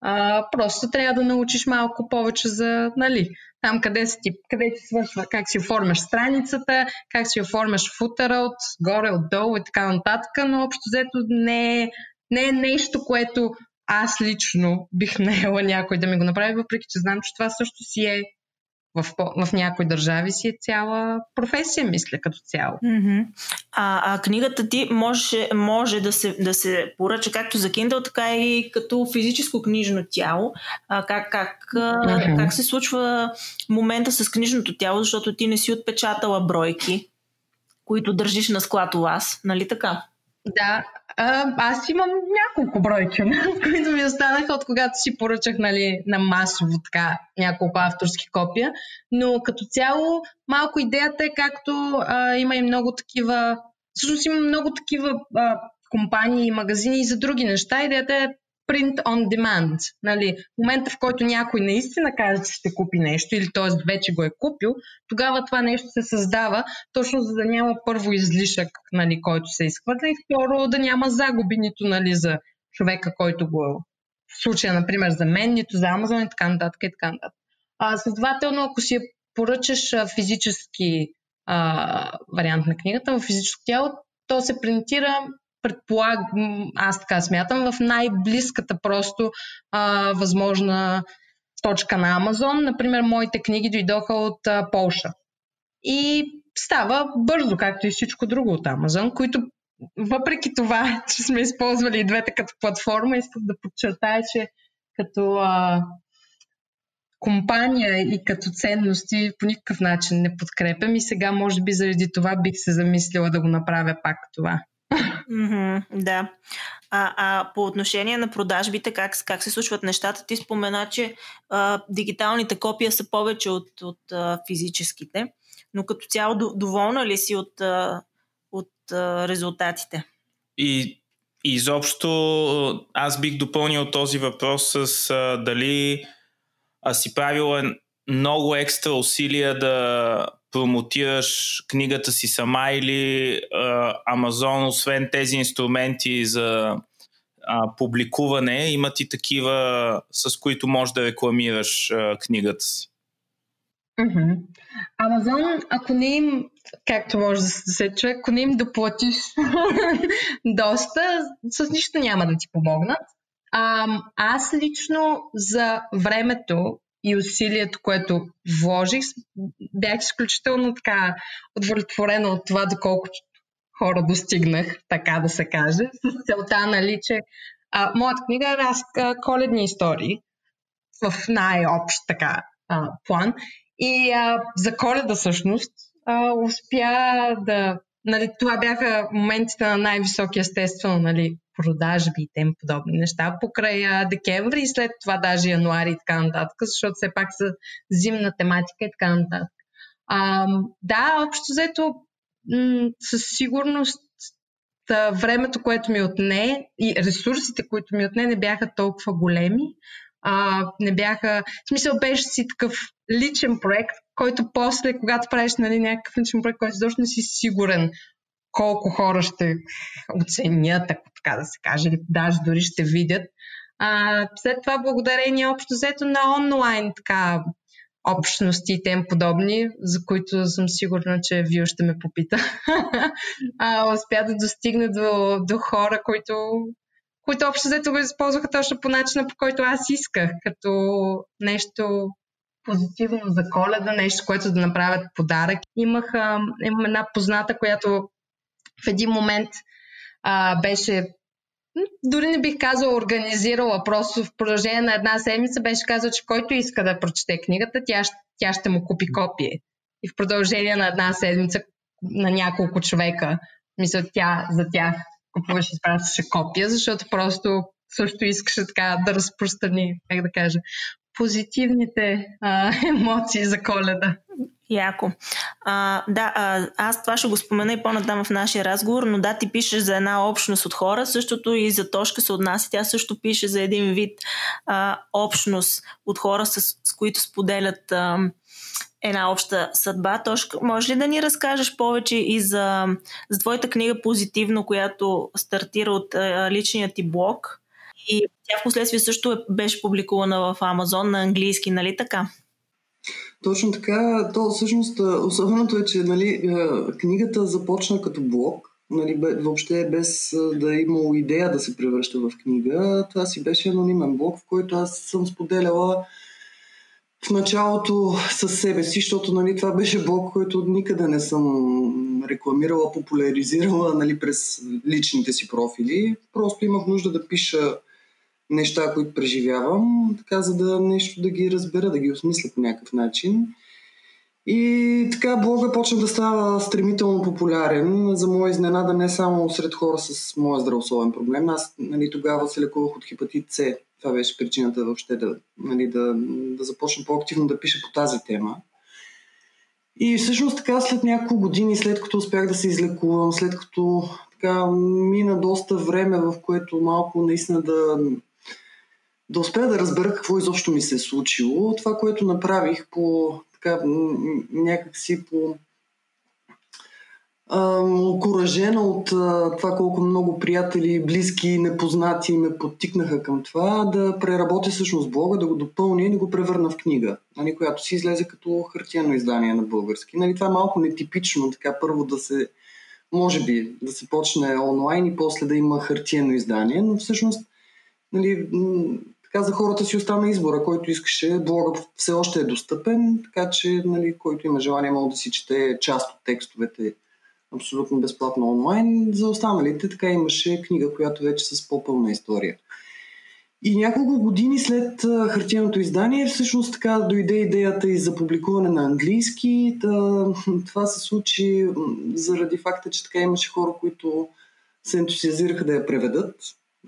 А, просто трябва да научиш малко повече за, нали, там къде, си, къде ти свършва, как си оформяш страницата, как си оформяш футера от горе, отдолу и така нататък, но общо взето не е не е нещо, което аз лично бих наела някой да ми го направи, въпреки че знам, че това също си е в, в някои държави си е цяла професия, мисля, като цяло. Mm-hmm. А, а книгата ти може, може да, се, да се поръча както за Kindle, така и като физическо книжно тяло. А, как, как, mm-hmm. как се случва момента с книжното тяло, защото ти не си отпечатала бройки, които държиш на склад у вас, нали така? Да, аз имам няколко бройки, които ми останаха от когато си поръчах нали, на масово така няколко авторски копия. Но като цяло малко идеята е както а, има и много такива, всъщност има много такива а, компании и магазини и за други неща. Идеята е print on demand. Нали, в момента, в който някой наистина каже, че ще купи нещо, или т.е. вече го е купил, тогава това нещо се създава, точно за да няма първо излишък, нали, който се изхвърля, и второ да няма загуби нито нали, за човека, който го е. В случая, например, за мен, нито за Амазон и така нататък. И така нататък. А, следователно, ако си поръчаш физически а, вариант на книгата в физическо тяло, то се принтира предполагам, аз така смятам, в най-близката просто а, възможна точка на Амазон. Например, моите книги дойдоха от а, Полша. И става бързо, както и всичко друго от Амазон, които въпреки това, че сме използвали и двете като платформа, искам да подчертая, че като а, компания и като ценности по никакъв начин не подкрепям и сега може би заради това бих се замислила да го направя пак това. Mm-hmm, да. А, а по отношение на продажбите, как, как се случват нещата? Ти спомена, че а, дигиталните копия са повече от, от а, физическите, но като цяло доволна ли си от, а, от а, резултатите? И изобщо аз бих допълнил този въпрос с а, дали а, си правила много екстра усилия да промотираш книгата си сама или Амазон, освен тези инструменти за а, публикуване, имат и такива, с които можеш да рекламираш а, книгата си. Амазон, ако не им, както може да се чуе, ако не им доплатиш доста, с нищо няма да ти помогнат. А, аз лично за времето и усилието, което вложих, бях изключително така удовлетворена от това, доколко хора достигнах, така да се каже, с целта, нали, че а, моята книга е раз, коледни истории в най-общ така а, план. И а, за коледа всъщност а, успя да... Нали, това бяха моментите на най-високи естествено нали, продажби и тем подобни неща покрай декември и след това даже януари и така нататък, защото все пак са зимна тематика и така нататък. А, да, общо взето м- със сигурност времето, което ми отне и ресурсите, които ми отне, не бяха толкова големи. А, не бяха... В смисъл беше си такъв личен проект, който после, когато правиш нали, някакъв личен проект, който изобщо не си сигурен колко хора ще оценят, ако така да се каже, или даже дори ще видят. А, след това, благодарение общо взето на онлайн така, общности и тем подобни, за които съм сигурна, че вие ще ме попита. а, успя да достигне до, до хора, които, които общо взето го използваха точно по начина, по който аз исках, като нещо позитивно за коледа, нещо, което да направят подарък. Имах, имам една позната, която в един момент а, беше дори не бих казала организирала, просто в продължение на една седмица беше казала, че който иска да прочете книгата, тя, тя ще му купи копие. И в продължение на една седмица на няколко човека, мисля, тя за тях купуваше и копия, защото просто също искаше така да разпространи, как да кажа, позитивните а, емоции за коледа. Яко. А, да, а, аз това ще го спомена и по-натам в нашия разговор, но да, ти пишеш за една общност от хора, същото и за Тошка се отнася. Тя също пише за един вид а, общност от хора, с, с които споделят а, една обща съдба. Тошка, може ли да ни разкажеш повече и за, за твоята книга Позитивно, която стартира от а, личния ти блог? И тя в последствие също е, беше публикувана в Амазон на английски, нали така? Точно така. То всъщност особеното е, че нали, книгата започна като блог. Нали, въобще без да е имало идея да се превръща в книга. Това си беше анонимен блог, в който аз съм споделяла в началото със себе си, защото нали, това беше блог, който никъде не съм рекламирала, популяризирала нали, през личните си профили. Просто имах нужда да пиша неща, които преживявам, така за да нещо да ги разбера, да ги осмисля по някакъв начин. И така блога почна да става стремително популярен. За моя изненада не само сред хора с моя здравословен проблем. Аз нали, тогава се лекувах от хепатит С. Това беше причината въобще да, нали, да, да започна по-активно да пиша по тази тема. И всъщност така след няколко години, след като успях да се излекувам, след като така мина доста време, в което малко наистина да да успея да разбера какво изобщо ми се е случило. Това, което направих по така, някакси по окоръжена от това колко много приятели, близки, непознати ме подтикнаха към това, да преработя всъщност блога, да го допълня и да го превърна в книга, нали, която си излезе като хартиено издание на български. Нали, това е малко нетипично, така първо да се, може би, да се почне онлайн и после да има хартиено издание, но всъщност нали, така за хората си остана избора, който искаше. Блога все още е достъпен, така че нали, който има желание може да си чете част от текстовете абсолютно безплатно онлайн. За останалите така имаше книга, която вече с по-пълна история. И няколко години след хартияното издание всъщност така дойде идеята и за публикуване на английски. Това се случи заради факта, че така имаше хора, които се ентусиазираха да я преведат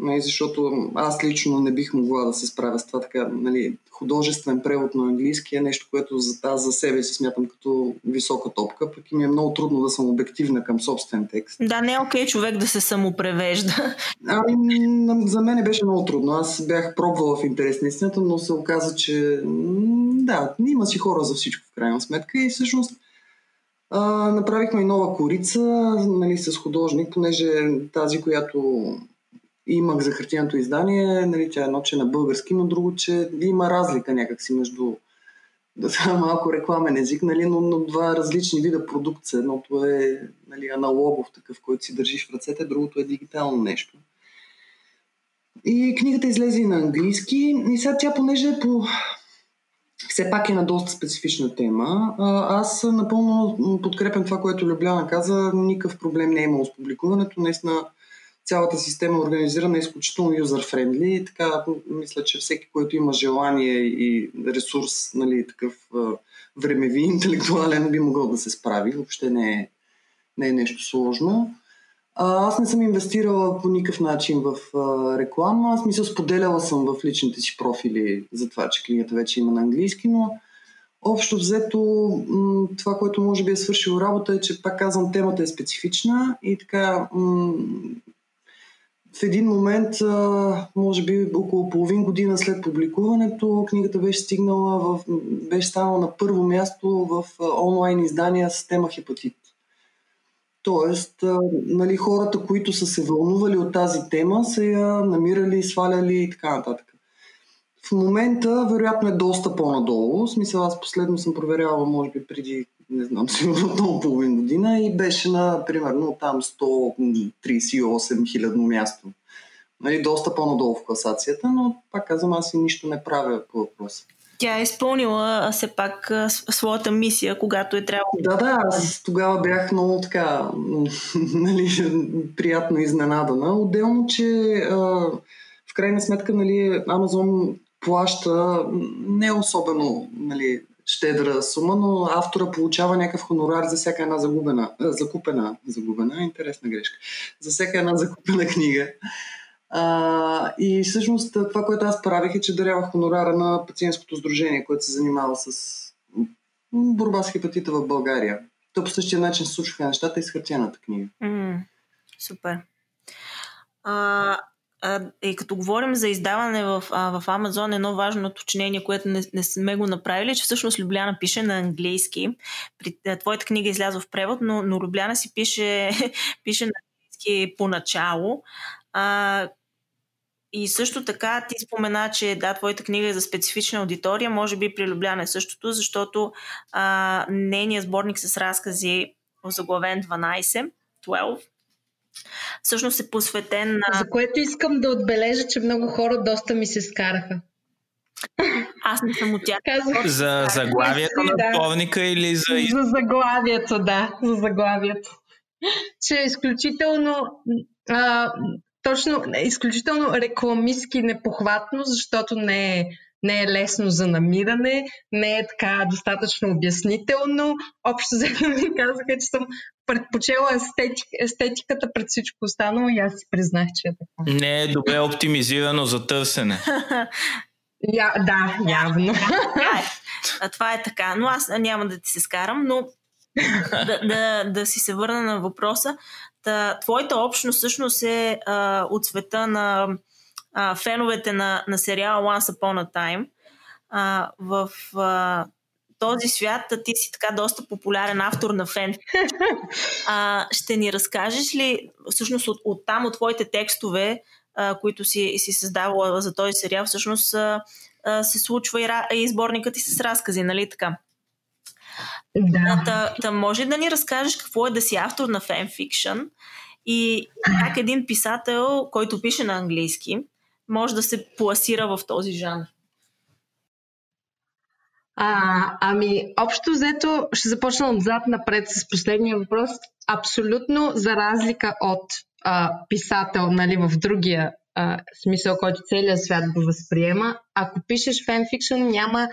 нали, защото аз лично не бих могла да се справя с това така, нали, художествен превод на английски е нещо, което за, аз за себе си смятам като висока топка, пък и ми е много трудно да съм обективна към собствен текст. Да, не е окей okay, човек да се самопревежда. Ами, за мен беше много трудно. Аз бях пробвала в интерес на истината, но се оказа, че да, има си хора за всичко в крайна сметка и всъщност а, направихме и нова корица нали, с художник, понеже тази, която имах за хартияното издание, нали, тя едно, че е на български, но друго, че има разлика някакси между да са малко рекламен език, нали, но, но два различни вида продукция. Едното е нали, аналогов такъв, който си държиш в ръцете, другото е дигитално нещо. И книгата излезе и на английски. И сега тя, понеже е по... все пак е на доста специфична тема, аз напълно подкрепям това, което Любляна каза. Никакъв проблем не е имало с публикуването. Наистина цялата система е организирана изключително юзър-френдли. Така, мисля, че всеки, който има желание и ресурс, нали, такъв времеви, интелектуален, би могъл да се справи. Въобще не е, не е нещо сложно. Аз не съм инвестирала по никакъв начин в реклама. Аз мисля, споделяла съм в личните си профили за това, че книгата вече има на английски, но общо взето това, което може би е свършило работа е, че пак казвам, темата е специфична и така в един момент, може би около половин година след публикуването, книгата беше стигнала в, беше станала на първо място в онлайн издания с тема хепатит. Тоест, нали, хората, които са се вълнували от тази тема, са я намирали, сваляли и така нататък. В момента, вероятно е доста по-надолу. В смисъл, аз последно съм проверявала, може би преди, не знам, сигурно много половин година и беше на, примерно, там 138 хилядно място. Нали, доста по-надолу в класацията, но пак казвам, аз и нищо не правя по въпроса. Тя е изпълнила все пак своята мисия, когато е трябвало. Да, да, аз тогава бях много така, нали, приятно изненадана. Отделно, че а, в крайна сметка, нали, Амазон плаща не особено нали, щедра сума, но автора получава някакъв хонорар за всяка една загубена, закупена, загубена, интересна грешка, за всяка една закупена книга. А, и всъщност това, което аз правих е, че дарявах хонорара на пациентското сдружение, което се занимава с борба с хепатита в България. То по същия начин случваха нещата и с хартияната книга. Mm, супер. А, и като говорим за издаване в, а, в Amazon, едно важно уточнение, което не, не сме го направили, че всъщност Любляна пише на английски. При, а, твоята книга излязва в превод, но, но Любляна си пише, пише на английски поначало. А, и също така ти спомена, че да, твоята книга е за специфична аудитория, може би при Любляна е същото, защото а, нейният сборник с разкази в заглавен 12, 12, всъщност е посветен на... За което искам да отбележа, че много хора доста ми се скараха. Аз не съм от тях. Казах, за заглавието на да. повника или за... За заглавието, да. За заглавието. Че е изключително а, точно, е изключително рекламистски непохватно, защото не е, не е лесно за намиране, не е така достатъчно обяснително. Общо взето ми казаха, че съм предпочела естетик, естетиката пред всичко останало и аз си признах, че е така. Не е добре оптимизирано за търсене. Я, да, явно. Да, а, това е така. Но аз няма да ти се скарам, но да, да, да си се върна на въпроса. Та, твоята общност всъщност е а, от света на а, феновете на, на сериала Once Upon a Time. А, в а, този свят ти си така доста популярен автор на фен. А, ще ни разкажеш ли всъщност от, от там, от твоите текстове, а, които си, си създавала за този сериал, всъщност а, а, се случва и, и сборникът ти с разкази, нали така? Да. Та, та може да ни разкажеш какво е да си автор на фенфикшн и как един писател, който пише на английски, може да се пласира в този жанр? А, ами, общо взето, ще започна отзад напред с последния въпрос. Абсолютно за разлика от а, писател нали, в другия а, смисъл, който целият свят го възприема, ако пишеш фенфикшн, няма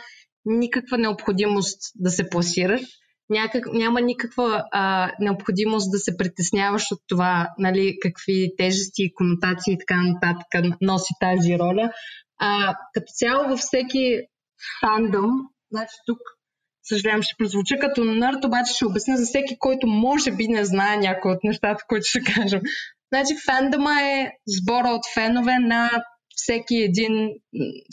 никаква необходимост да се пласираш, някак, няма никаква а, необходимост да се притесняваш от това, нали, какви тежести, конотации и така нататък носи тази роля. А, като цяло във всеки фандъм, значи тук съжалявам, ще прозвуча като нърд, обаче ще обясня за всеки, който може би не знае някои от нещата, които ще кажем. Значи фандъма е сбора от фенове на всеки един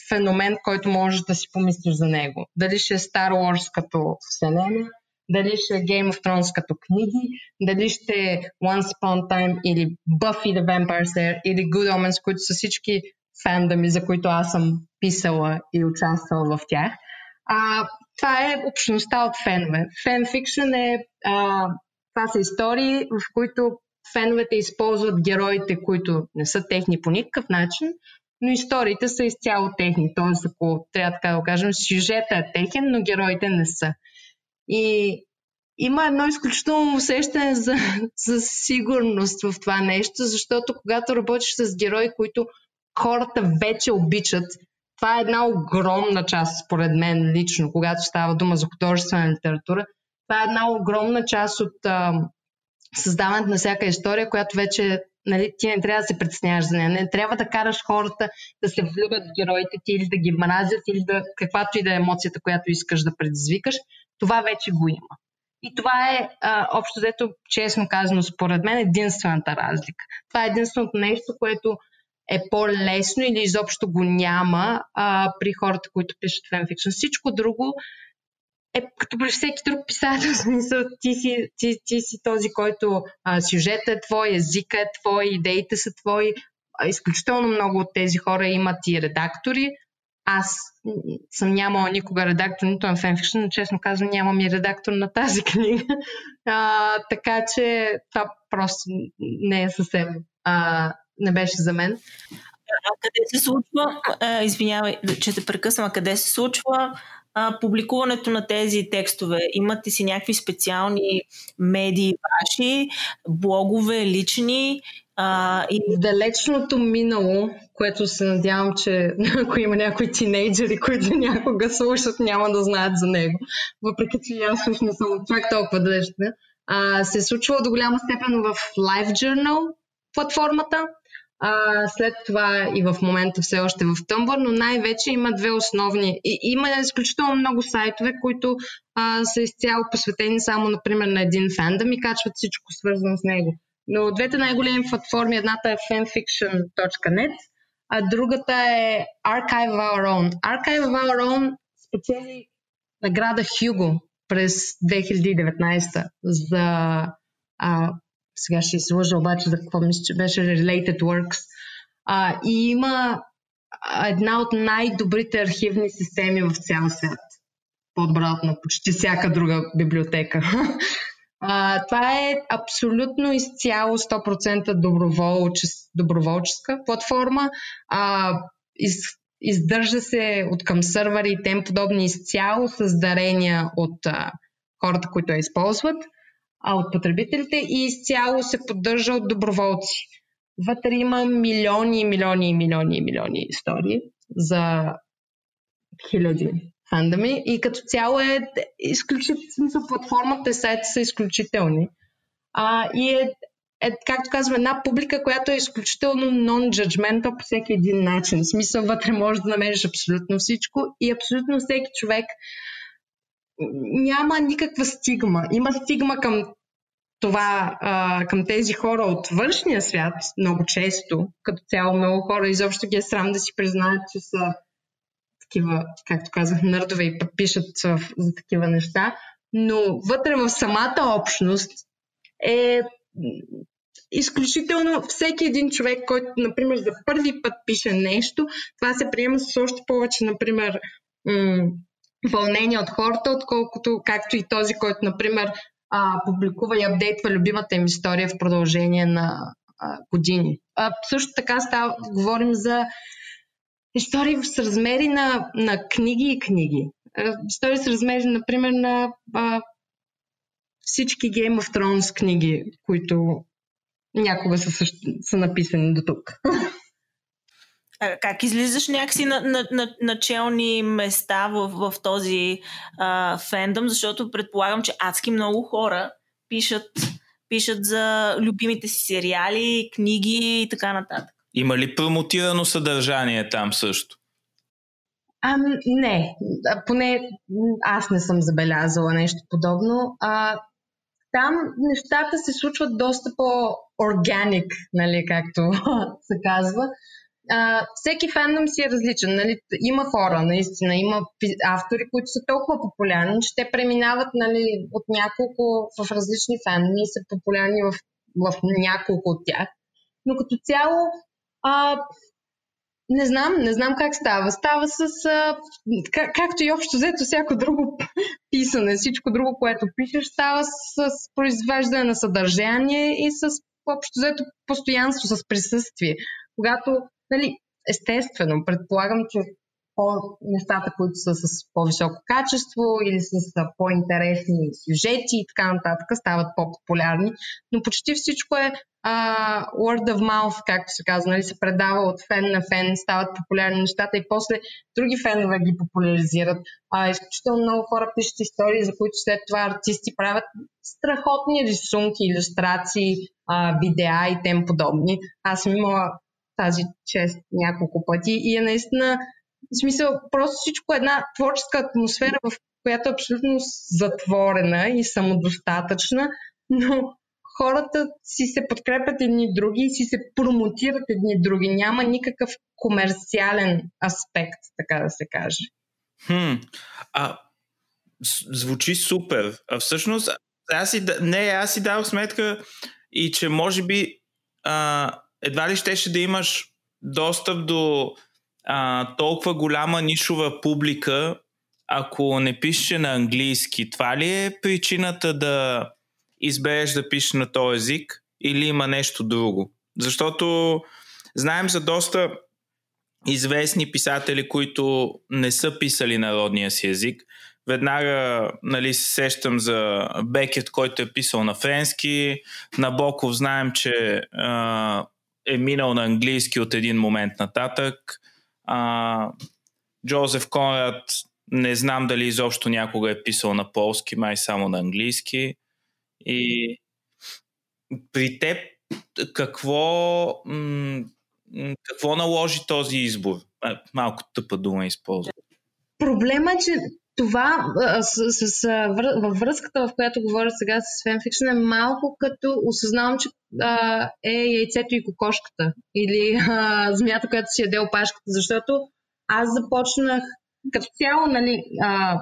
феномен, който можеш да си помислиш за него. Дали ще е Star Wars като вселена, дали ще е Game of Thrones като книги, дали ще е Once Upon Time или Buffy the Vampire Slayer или Good Omens, които са всички фандами, за които аз съм писала и участвала в тях. А, това е общността от фенове. Фенфикшн е а, това са истории, в които феновете използват героите, които не са техни по никакъв начин, но историите са изцяло техни. Тоест, ако трябва така да го кажем, сюжета е техен, но героите не са. И има едно изключително усещане за, за сигурност в това нещо, защото когато работиш с герои, които хората вече обичат, това е една огромна част, според мен лично, когато става дума за художествена литература. Това е една огромна част от а, създаването на всяка история, която вече нали, ти не трябва да се притесняваш за нея. Не трябва да караш хората да се влюбят в героите ти или да ги мразят или да каквато и да е емоцията, която искаш да предизвикаш. Това вече го има. И това е, а, общо взето, честно казано, според мен, единствената разлика. Това е единственото нещо, което е по-лесно или изобщо го няма а, при хората, които пишат фенфикшн. Всичко друго е като при всеки друг писател, смисъл, ти си, ти, ти си този, който а, сюжетът е твой, езика е твой, идеите са твои. А, изключително много от тези хора имат и редактори. Аз съм нямала никога редактор, нито на фенфикшн, но честно казвам нямам и редактор на тази книга. А, така че това просто не е съвсем, а, не беше за мен. А къде се случва, а, извинявай, че те прекъсвам, а къде се случва а, публикуването на тези текстове? Имате си някакви специални медии ваши, блогове, лични? А, и... Далечното минало, което се надявам, че ако има някои тинейджери, които някога слушат, няма да знаят за него. Въпреки, че аз всъщност съм чак толкова далечна. А, се е случвало до голяма степен в Live Journal платформата, а, след това и в момента все още в Tumblr, но най-вече има две основни. И, има изключително много сайтове, които а, са изцяло посветени само, например, на един фандъм и качват всичко свързано с него. Но двете най-големи платформи, едната е fanfiction.net, а другата е Archive of Our Own. Archive of Our Own спечели награда Hugo през 2019 за а, сега ще излъжа обаче за какво мисля, че беше Related Works. А, и има една от най-добрите архивни системи в цял свят. По-добра на почти всяка друга библиотека. А, това е абсолютно изцяло 100% доброволчес, доброволческа платформа. А, из, издържа се от към сървъри и тем подобни изцяло с дарения от а, хората, които я използват а от потребителите и изцяло се поддържа от доброволци. Вътре има милиони, милиони, милиони, милиони истории за хиляди фандами и като цяло е изключително, платформата и сайта са изключителни. А, и е, е, както казвам, една публика, която е изключително non-judgmental по всеки един начин. В смисъл, вътре можеш да намериш абсолютно всичко и абсолютно всеки човек няма никаква стигма. Има стигма към това, а, към тези хора от външния свят, много често, като цяло много хора изобщо ги е срам да си признаят, че са такива, както казах, нърдове и пишат за, такива неща, но вътре в самата общност е изключително всеки един човек, който, например, за първи път пише нещо, това се приема с още повече, например, м- вълнение от хората, отколкото както и този, който, например, а, публикува и апдейтва любимата им история в продължение на а, години. А, също така става, говорим за истории с размери на, на книги и книги. А, истории с размери, например, на а, всички Game of Thrones книги, които някога са, са написани до тук. Как излизаш някакси на, на, на начални места в, в този а, фендъм, защото предполагам, че адски много хора пишат, пишат за любимите си сериали, книги и така нататък. Има ли промотирано съдържание там също? А, не, поне аз не съм забелязала нещо подобно. А, там нещата се случват доста по-органик, нали, както се казва а, всеки фандом си е различен. Нали? Има хора, наистина, има автори, които са толкова популярни, че те преминават нали, от няколко в различни фандоми и са популярни в, в няколко от тях. Но като цяло, а, не знам, не знам как става. Става с, а, как, както и общо взето всяко друго писане, всичко друго, което пишеш, става с, с произвеждане на съдържание и с общо взето постоянство, с присъствие. Когато Нали, естествено, предполагам, че по нещата, които са с по-високо качество или с по-интересни сюжети и така нататък, стават по-популярни. Но почти всичко е а, word of mouth, както се казва, нали, се предава от фен на фен, стават популярни нещата и после други фенове ги популяризират. А, изключително много хора пишат истории, за които след това артисти правят страхотни рисунки, иллюстрации, а, видеа и тем подобни. Аз съм имала тази чест няколко пъти и е наистина, в смисъл, просто всичко е една творческа атмосфера, в която е абсолютно затворена и самодостатъчна, но хората си се подкрепят едни други и си се промотират едни други. Няма никакъв комерциален аспект, така да се каже. Хм. А звучи супер. А всъщност, аз си, не, аз си дадох сметка и че може би а, едва ли щеше да имаш достъп до а, толкова голяма нишова публика, ако не пише на английски. Това ли е причината да избереш да пишеш на този език или има нещо друго? Защото знаем за доста известни писатели, които не са писали народния си език. Веднага нали, се сещам за Бекет, който е писал на френски. Набоков знаем, че е минал на английски от един момент нататък. А, Джозеф Конрад не знам дали изобщо някога е писал на полски, май само на английски. И при теб какво, какво наложи този избор? Малко тъпа дума използвам. Проблема е, че това с, с, с, във връзката, в която говоря сега с фенфикшн е малко като осъзнавам, че а, е яйцето и кокошката или а, змията, която си яде опашката, защото аз започнах като цяло, нали, а,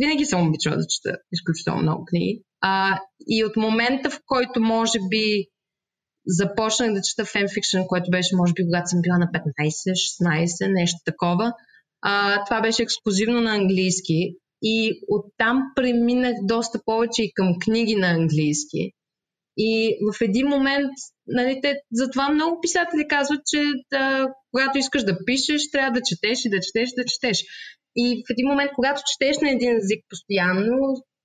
винаги съм обичала да чета изключително много книги. А, и от момента, в който може би започнах да чета фенфикшн, което беше може би когато съм била на 15-16, нещо такова, а, това беше ексклюзивно на английски и оттам преминах доста повече и към книги на английски. И в един момент, нали, те, затова много писатели казват, че да, когато искаш да пишеш, трябва да четеш и да четеш да четеш. И в един момент, когато четеш на един език постоянно,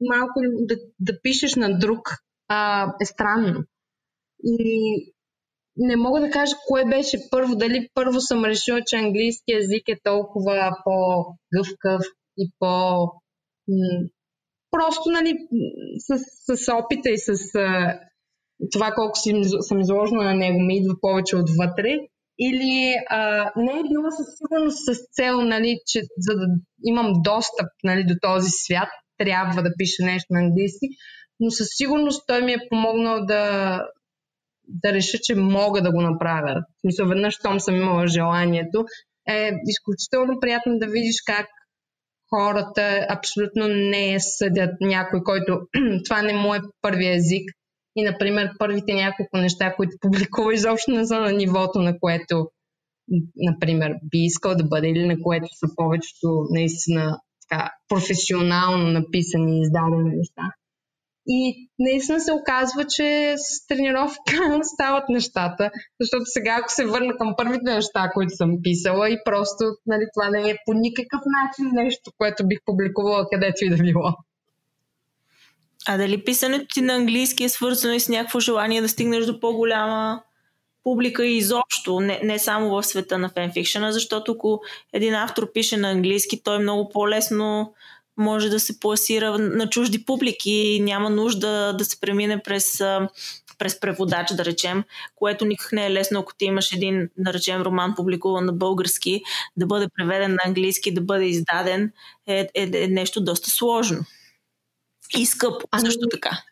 малко да, да пишеш на друг а, е странно. И не мога да кажа кое беше първо. Дали първо съм решила, че английски язик е толкова по-гъвкав и по... Просто, нали, с, с опита и с а, това колко си, съм изложена на него ми идва повече отвътре. Или а, не е било със сигурност с цел, нали, че за да имам достъп нали, до този свят, трябва да пиша нещо на английски, но със сигурност той ми е помогнал да, да реша, че мога да го направя. В смисъл, веднъж, щом съм имала желанието, е изключително приятно да видиш как хората абсолютно не съдят някой, който това не му е първи език. И, например, първите няколко неща, които публикува, изобщо не са на нивото, на което, например, би искал да бъде или на което са повечето наистина така, професионално написани и издадени неща. И наистина се оказва, че с тренировка стават нещата, защото сега ако се върна към първите неща, които съм писала и просто нали, това не е по никакъв начин нещо, което бих публикувала където и да било. А дали писането ти на английски е свързано и с някакво желание да стигнеш до по-голяма публика и изобщо, не, не само в света на фенфикшена, защото ако един автор пише на английски, той е много по-лесно може да се пласира на чужди публики и няма нужда да се премине през, през преводач, да речем, което никак не е лесно, ако ти имаш един, да речем, роман публикуван на български, да бъде преведен на английски, да бъде издаден, е, е, е нещо доста сложно. И скъпо, а, също така.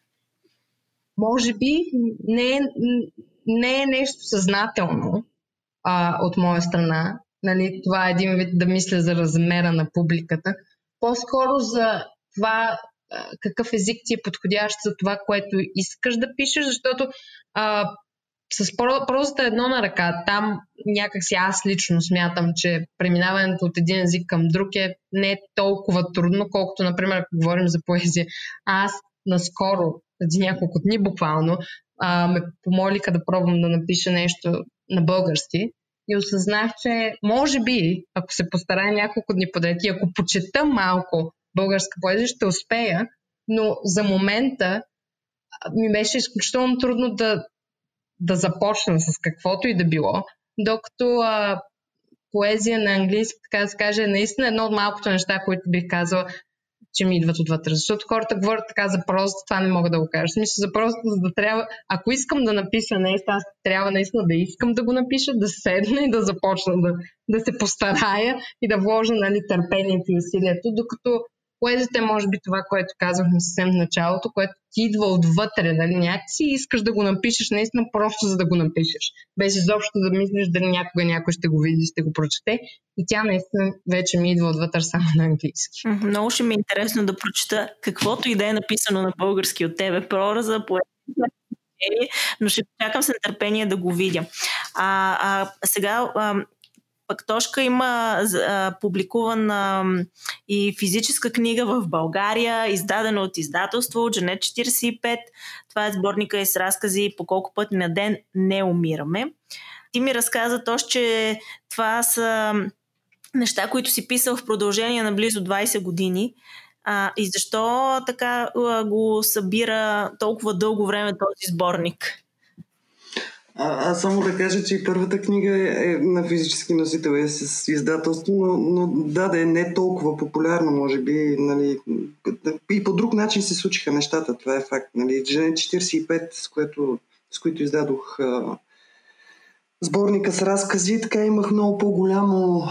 Може би не е, не е нещо съзнателно а, от моя страна. Нали, това е един вид да мисля за размера на публиката по-скоро за това какъв език ти е подходящ за това, което искаш да пишеш, защото а, с прозата е едно на ръка. Там някакси аз лично смятам, че преминаването от един език към друг е не е толкова трудно, колкото, например, ако говорим за поезия. Аз наскоро, преди няколко дни буквално, а, ме помолиха да пробвам да напиша нещо на български и осъзнах, че може би, ако се постарая няколко дни подред и ако почета малко българска поезия, ще успея, но за момента ми беше изключително трудно да, да започна с каквото и да било, докато а, поезия на английски, така да се каже, е наистина едно от малкото неща, които бих казала, че ми идват отвътре. Защото хората говорят така за просто, това не мога да го кажа. Смисъл за просто, за да трябва, ако искам да напиша нещо, аз трябва наистина да искам да го напиша, да седна и да започна да, да се постарая и да вложа нали, търпението и усилието, докато поезията е може би това, което казахме съвсем в началото, което ти идва отвътре, нали, някакси искаш да го напишеш наистина просто за да го напишеш. Без изобщо да мислиш дали някога някой ще го види, ще го прочете. И тя наистина вече ми идва отвътре само на английски. Много ще ми е интересно да прочета каквото и да е написано на български от тебе, прораза, поезия, но ще чакам с нетърпение да го видя. А, а сега а, пък Тошка има а, публикувана и физическа книга в България, издадена от издателство Джанет 45. Това е сборника и с разкази по колко пъти на ден не умираме. Ти ми разказа точно, че това са неща, които си писал в продължение на близо 20 години. А, и защо така а, го събира толкова дълго време този сборник? А, аз само да кажа, че и първата книга е, е на физически носител, е с издателство, но, но да, да е не толкова популярно, може би. Нали, и по друг начин се случиха нещата, това е факт. Нали. Жене 45, с, което, с които издадох а, сборника с разкази, така имах много по-голямо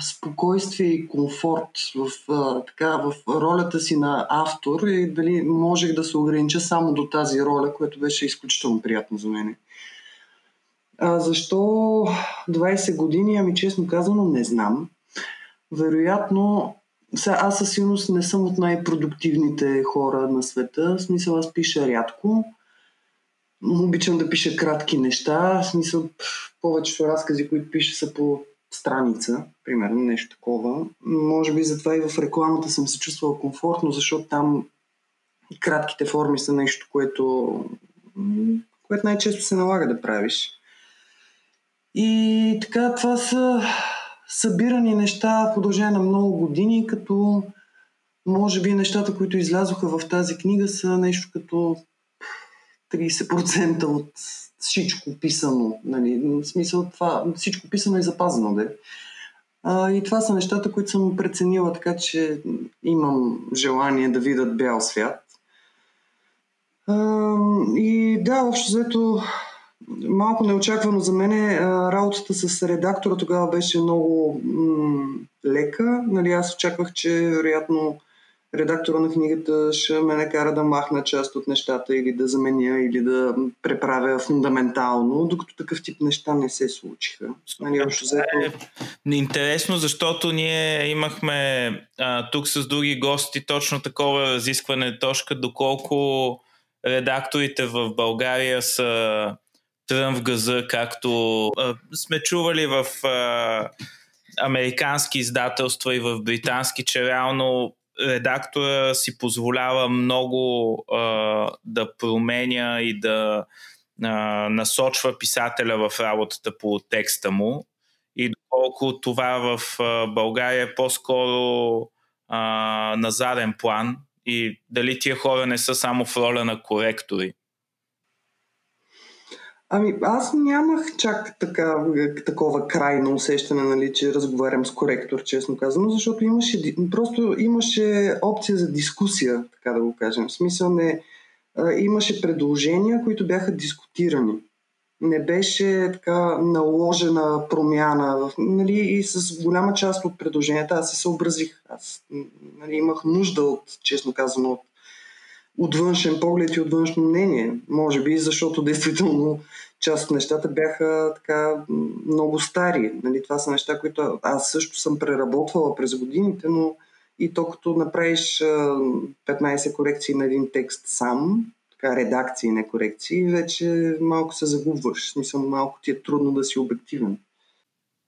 спокойствие и комфорт в, а, така, в ролята си на автор и дали можех да се огранича само до тази роля, което беше изключително приятно за мен. А, защо 20 години? Ами честно казано не знам. Вероятно, сега, аз със сигурност не съм от най-продуктивните хора на света. В смисъл аз пиша рядко. Обичам да пиша кратки неща. В смисъл повечето разкази, които пиша са по страница, примерно нещо такова. Може би затова и в рекламата съм се чувствал комфортно, защото там кратките форми са нещо, което, което най-често се налага да правиш. И така, това са събирани неща в продължение на много години, като може би нещата, които излязоха в тази книга са нещо като 30% от всичко писано. Нали? В смисъл това, всичко писано и запазено да е. И това са нещата, които съм преценила, така че имам желание да видят бял свят. А, и да, общо взето малко неочаквано за мен работата с редактора тогава беше много м- лека. Нали, аз очаквах, че вероятно редактора на книгата ще ме накара да махна част от нещата или да заменя, или да преправя фундаментално, докато такъв тип неща не се случиха. Нали, общо взето... е интересно, защото ние имахме а, тук с други гости точно такова разискване, точка доколко редакторите в България са трън в газа, както а, сме чували в а, американски издателства и в британски, че реално редактора си позволява много а, да променя и да а, насочва писателя в работата по текста му. И доколко това в а, България е по-скоро а, на заден план и дали тия хора не са само в роля на коректори. Ами аз нямах чак така, такова крайно усещане, нали, че разговарям с коректор, честно казано, защото имаше, просто имаше опция за дискусия, така да го кажем. В смисъл не, а, имаше предложения, които бяха дискутирани. Не беше така наложена промяна. Нали, и с голяма част от предложенията аз се съобразих. Аз нали, имах нужда от, честно казано, от от външен поглед и от външно мнение. Може би защото действително част от нещата бяха така много стари. Нали, това са неща, които аз също съм преработвала през годините, но и то като направиш 15 корекции на един текст сам, така редакции, не корекции, вече малко се загубваш. Смисъл, малко ти е трудно да си обективен.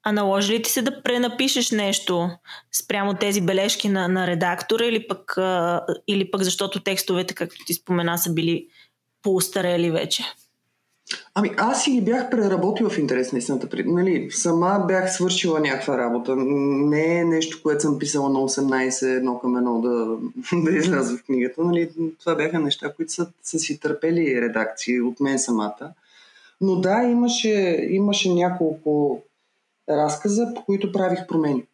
А наложи ли ти се да пренапишеш нещо спрямо тези бележки на, на редактора или пък, а, или пък защото текстовете, както ти спомена, са били по-устарели вече? Ами аз ги бях преработила в интерес на истината. Нали, сама бях свършила някаква работа. Не е нещо, което съм писала на 18 едно към едно да, да изляза в книгата. Нали, това бяха неща, които са, са си търпели редакции от мен самата. Но да, имаше, имаше няколко разказа, по които правих промени.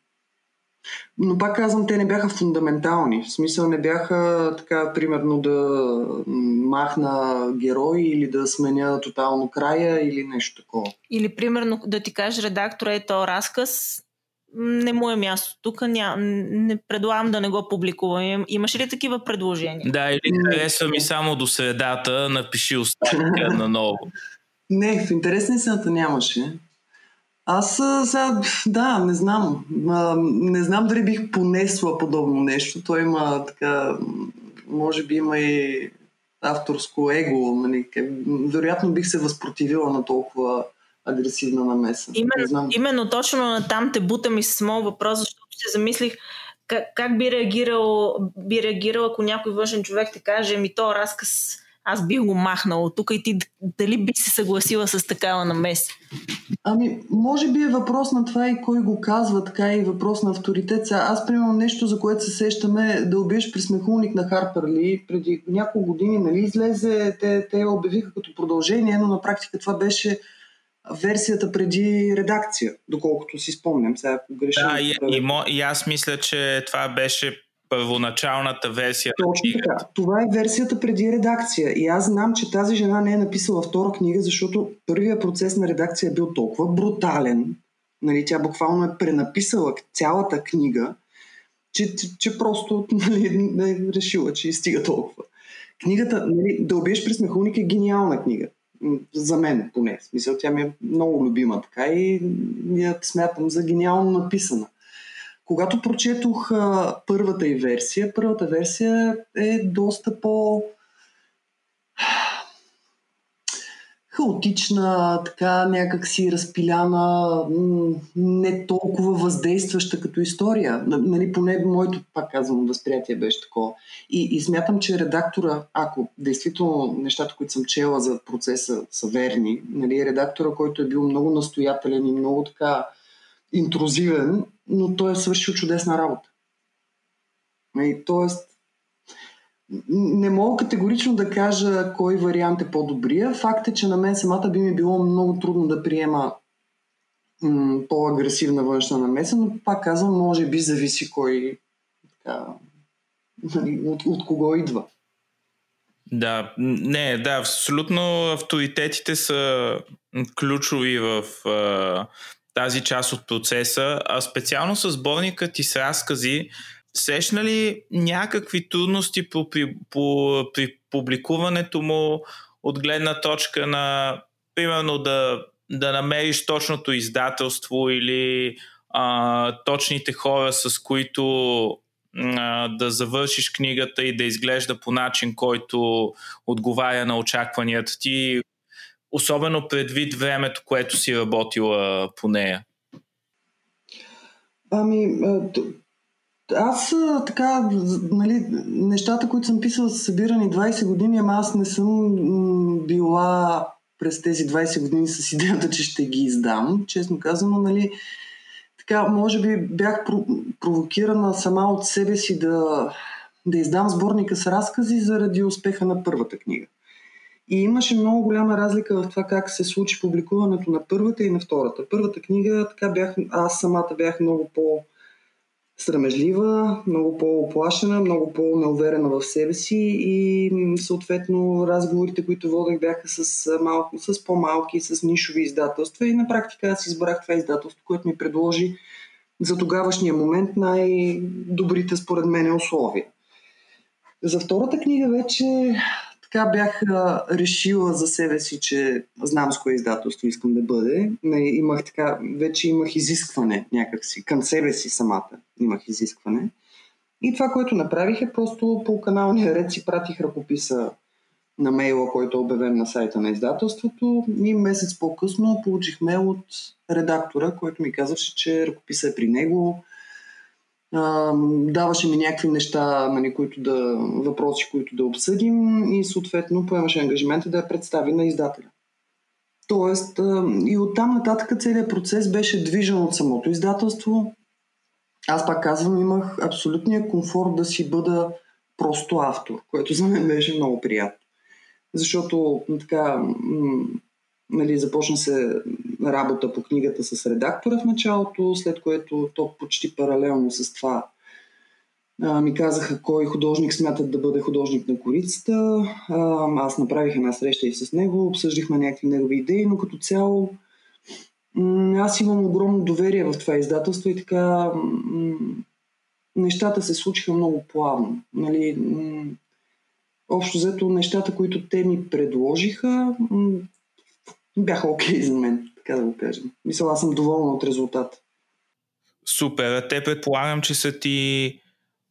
Но пак казвам, те не бяха фундаментални. В смисъл не бяха така, примерно, да махна герой или да сменя тотално края или нещо такова. Или, примерно, да ти кажеш редактора е то разказ, не му е място. Тук ня... не предлагам да не го публикувам. Имаш ли такива предложения? Да, или харесва ми само до средата, напиши остатъка наново. Не, в интересна истината нямаше. Аз сега, да, не знам. Не знам дали бих понесла подобно нещо. Той има така, може би има и авторско его. Нали, вероятно бих се възпротивила на толкова агресивна намеса. Именно, знам. именно точно на там те бутам и с моят въпрос, защото се замислих как, как би, реагирал, би реагирал, ако някой външен човек те каже, ми то разказ аз бих го махнал тук и ти дали би се съгласила с такава намеса? Ами, може би е въпрос на това и кой го казва, така и въпрос на авторитет. Сега, аз, примерно, нещо, за което се сещаме, да убиеш присмехулник на Харпер Ли, преди няколко години, нали, излезе, те, те я обявиха като продължение, но на практика това беше версията преди редакция, доколкото си спомням. Сега, ако греша. Да, и, и, и аз мисля, че това беше първоначалната версия. Точно така. Това е версията преди редакция. И аз знам, че тази жена не е написала втора книга, защото първият процес на редакция е бил толкова брутален. Нали, тя буквално е пренаписала цялата книга, че, че, че просто нали, е решила, че стига толкова. Книгата, нали, да убиеш през мехуник е гениална книга. За мен поне. Смисъл, тя ми е много любима така и я смятам за гениално написана. Когато прочетох а, първата и версия, първата версия е доста по хаотична, така някак си разпиляна, не толкова въздействаща като история. Нали, поне моето, пак казвам, възприятие беше такова. И, и смятам, че редактора, ако действително нещата, които съм чела за процеса са верни, нали, редактора, който е бил много настоятелен и много така интрузивен, но той е свършил чудесна работа. И, тоест, не мога категорично да кажа кой вариант е по-добрия. Факт е, че на мен самата би ми било много трудно да приема м- по-агресивна външна намеса, но пак казвам, може би зависи кой така, нали, от, от кого идва. Да, не, да, абсолютно авторитетите са ключови в тази част от процеса, а специално с сборника ти с разкази, срещна ли някакви трудности по, при, по, при публикуването му от гледна точка на, примерно, да, да намериш точното издателство или а, точните хора, с които а, да завършиш книгата и да изглежда по начин, който отговаря на очакванията ти особено предвид времето, което си работила по нея? Ами, аз така, нали, нещата, които съм писала са събирани 20 години, ама аз не съм била през тези 20 години с идеята, че ще ги издам. Честно казано, нали, така, може би бях провокирана сама от себе си да, да издам сборника с разкази заради успеха на първата книга. И имаше много голяма разлика в това как се случи публикуването на първата и на втората. Първата книга, така бях, аз самата бях много по- срамежлива, много по-оплашена, много по-неуверена в себе си и съответно разговорите, които водех бяха с, малко, с по-малки, с нишови издателства и на практика аз избрах това издателство, което ми предложи за тогавашния момент най-добрите според мен условия. За втората книга вече така бях решила за себе си, че знам с кое издателство искам да бъде. Имах така, вече имах изискване някакси, към себе си самата имах изискване. И това, което направих е просто по каналния ред си пратих ръкописа на мейла, който е обявен на сайта на издателството и месец по-късно получих мейл от редактора, който ми казваше, че ръкописа е при него, а, даваше ми някакви неща, нали, които да, въпроси, които да обсъдим и съответно поемаше ангажимента да я представи на издателя. Тоест а, и оттам нататък целият процес беше движен от самото издателство. Аз пак казвам, имах абсолютния комфорт да си бъда просто автор, което за мен беше много приятно. Защото така, нали, започна се работа по книгата с редактора в началото, след което то почти паралелно с това а, ми казаха кой художник смятат да бъде художник на корицата. А, аз направих една среща и с него, обсъждахме някакви негови идеи, но като цяло аз имам огромно доверие в това издателство и така нещата се случиха много плавно. Нали, общо взето нещата, които те ми предложиха, бяха окей okay за мен, така да го кажем. Мисля, аз съм доволна от резултата. Супер. А те предполагам, че са ти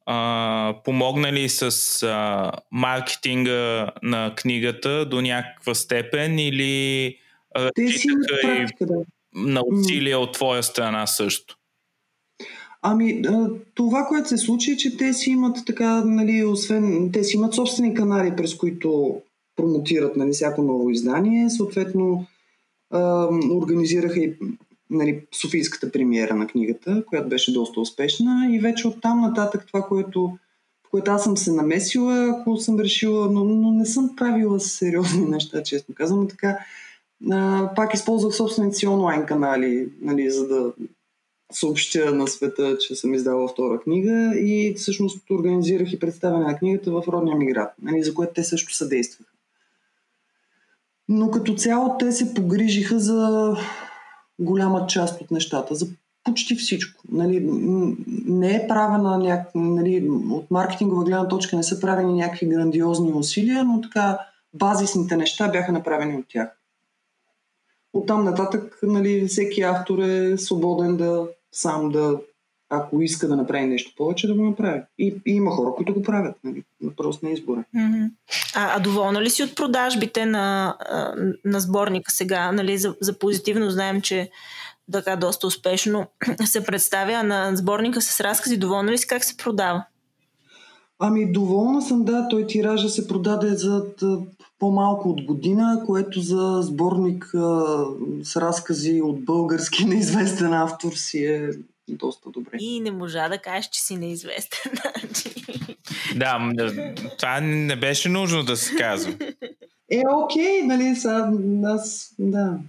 а, помогнали с а, маркетинга на книгата до някаква степен или разчитаха и да. на усилия от твоя страна също? Ами, това, което се случи, е, че те си имат така, нали, освен, те си имат собствени канали, през които промотират нали, всяко ново издание. Съответно, организираха и нали, Софийската премиера на книгата, която беше доста успешна и вече оттам нататък това, което, в което аз съм се намесила, ако съм решила, но, но не съм правила сериозни неща, честно казвам, така а, пак използвах собствените си онлайн канали, нали, за да съобщя на света, че съм издала втора книга и всъщност организирах и представяне на книгата в родния ми град, нали, за което те също съдействаха. Но като цяло те се погрижиха за голяма част от нещата, за почти всичко. Нали, не е правена няк... нали, от маркетингова гледна точка не са правени някакви грандиозни усилия, но така базисните неща бяха направени от тях. Оттам нататък нали, всеки автор е свободен да сам да, ако иска да направи нещо повече, да го направи. И, и има хора, които го правят. Нали, просто на избора. Mm-hmm. А, а доволна ли си от продажбите на, на сборника сега? Нали, за, за позитивно знаем, че така доста успешно се представя на сборника с разкази. Доволна ли си как се продава? Ами, доволна съм, да. Той тиража се продаде за по-малко от година, което за сборник а, с разкази от български неизвестен автор си е доста добре. И не можа да кажеш, че си неизвестен. да, това не беше нужно да се казва. Е, окей, нали, сега аз, да.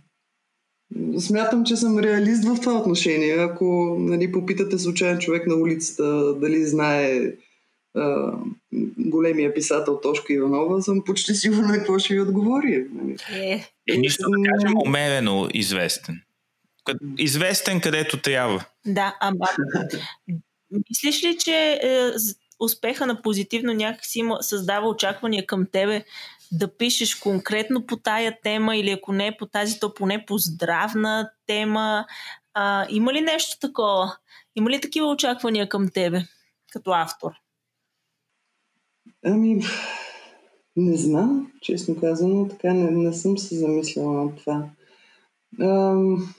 Смятам, че съм реалист в това отношение. Ако нали, попитате случайен човек на улицата дали знае а, големия писател Тошко Иванова, съм почти сигурна какво ще ви отговори. Нали? Е, е нищо да кажем умерено известен. Известен където трябва. Да, ама мислиш ли, че е, успеха на позитивно някакси създава очаквания към тебе да пишеш конкретно по тая тема или ако не по тази, то поне по здравна тема. А, има ли нещо такова? Има ли такива очаквания към тебе като автор? Ами, не знам, честно казано, така не, не съм се замисляла на това. Ам,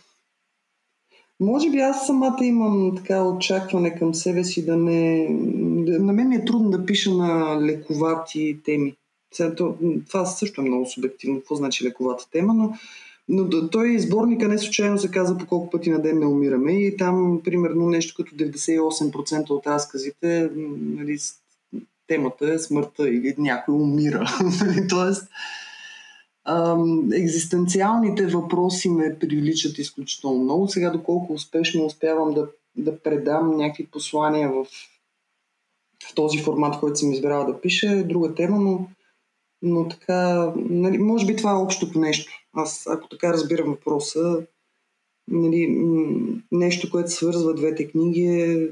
може би аз самата имам така очакване към себе си да не... На мен е трудно да пиша на лековати теми. Това също е много субективно, какво значи лековата тема, но, но той сборника не случайно се казва по колко пъти на ден не умираме и там примерно нещо като 98% от разказите нали, темата е смъртта или някой умира. Нали, тоест, екзистенциалните въпроси ме привличат изключително много. Сега доколко успешно успявам да, да предам някакви послания в, в този формат, който съм избрала да пиша, е друга тема, но, но така, нали, може би това е общото нещо. Аз, ако така разбирам въпроса, нали, нещо, което свързва двете книги е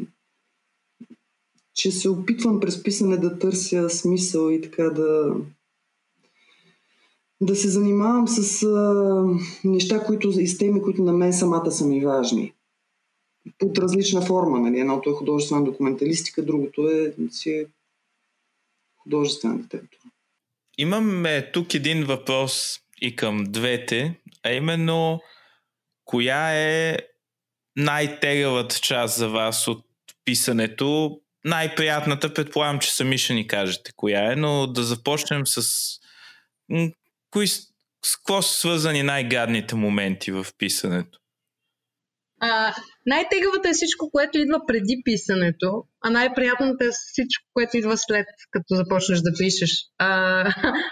че се опитвам през писане да търся смисъл и така да, да се занимавам с а, неща, които, и с теми, които на мен самата са ми важни. Под различна форма. Нали? Едното е художествена документалистика, другото е, си е художествена литература. Имаме тук един въпрос и към двете, а именно коя е най-тегавата част за вас от писането? най-приятната, предполагам, че сами ще ни кажете коя е, но да започнем с кои, с какво са свързани най-гадните моменти в писането? А, най-тегавата е всичко, което идва преди писането, а най-приятното е всичко, което идва след, като започнеш да пишеш. А,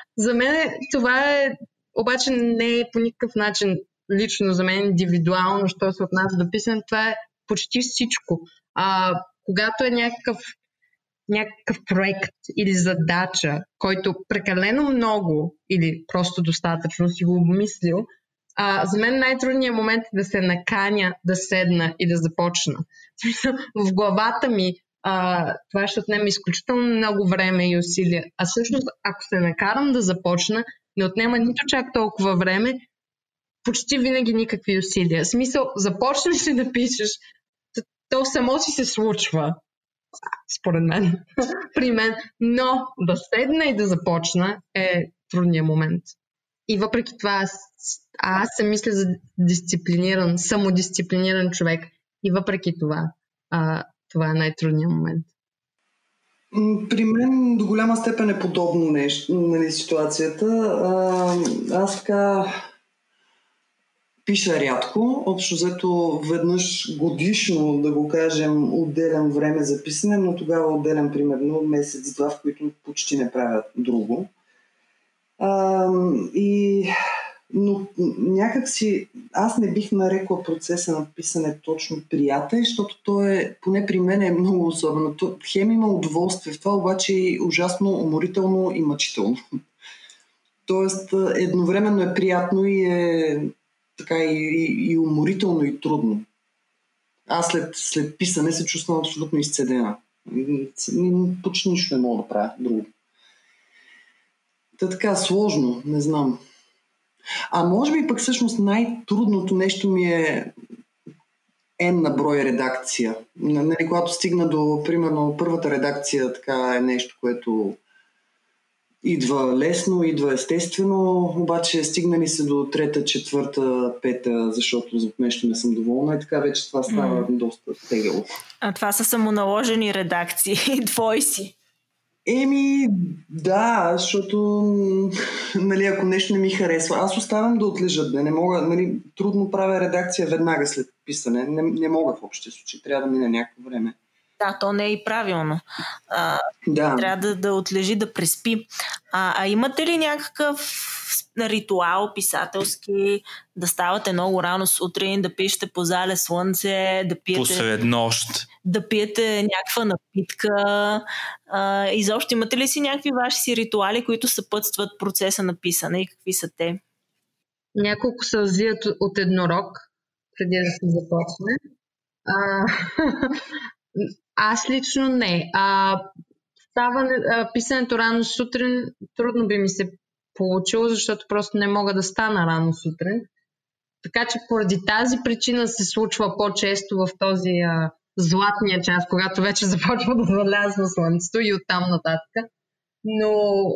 за мен това е, обаче не е по никакъв начин лично за мен, индивидуално, що се отнася до писане, това е почти всичко. А, когато е някакъв, някакъв проект или задача, който прекалено много или просто достатъчно си го обмислил, А, за мен най-трудният момент е да се наканя, да седна и да започна. В главата ми а, това ще отнеме изключително много време и усилия. А всъщност, ако се накарам да започна, не отнема нито чак толкова време, почти винаги никакви усилия. В смисъл, започнеш ли да пишеш, то само си се случва, според мен, при мен. Но да седна и да започна е трудният момент. И въпреки това, аз, аз се мисля за дисциплиниран, самодисциплиниран човек. И въпреки това, а, това е най-трудният момент. При мен до голяма степен е подобно нещо, нали, ситуацията. А, аз така пиша рядко, общо взето веднъж годишно, да го кажем, отделям време за писане, но тогава отделям примерно месец-два, в които почти не правя друго. А, и, но някак си, аз не бих нарекла процеса на писане точно приятел, защото то е, поне при мен е много особено. То, хем има удоволствие в това, обаче е ужасно уморително и мъчително. Тоест, едновременно е приятно и е така и, и, и уморително и трудно. Аз след, след писане се чувствам абсолютно изцедена. Почти нищо не мога да правя друго. Та така, сложно, не знам. А може би пък всъщност най-трудното нещо ми е N на брой редакция. Нали, когато стигна до, примерно, първата редакция, така е нещо, което идва лесно, идва естествено, обаче стигнали се до трета, четвърта, пета, защото за нещо не съм доволна и така вече това става mm. доста тегаво. А това са самоналожени редакции, твои си. Еми, да, защото нали, ако нещо не ми харесва, аз оставям да отлежат. Не, не мога, нали, трудно правя редакция веднага след писане. Не, не мога в общия случай. Трябва да мине някакво време. Да, то не е и правилно. А, да. Трябва да, да отлежи, да преспи. А, а имате ли някакъв ритуал писателски, да ставате много рано сутрин, да пишете по зале слънце, да пиете... Посред нощ. Да пиете някаква напитка. А, изобщо имате ли си някакви ваши си ритуали, които съпътстват процеса на писане и какви са те? Няколко се развият от еднорог, преди да се започне. А, Аз лично не. А, става, а, писането рано сутрин трудно би ми се получило, защото просто не мога да стана рано сутрин. Така че поради тази причина се случва по-често в този а, златния час, когато вече започва да залязва слънцето и оттам нататък. Но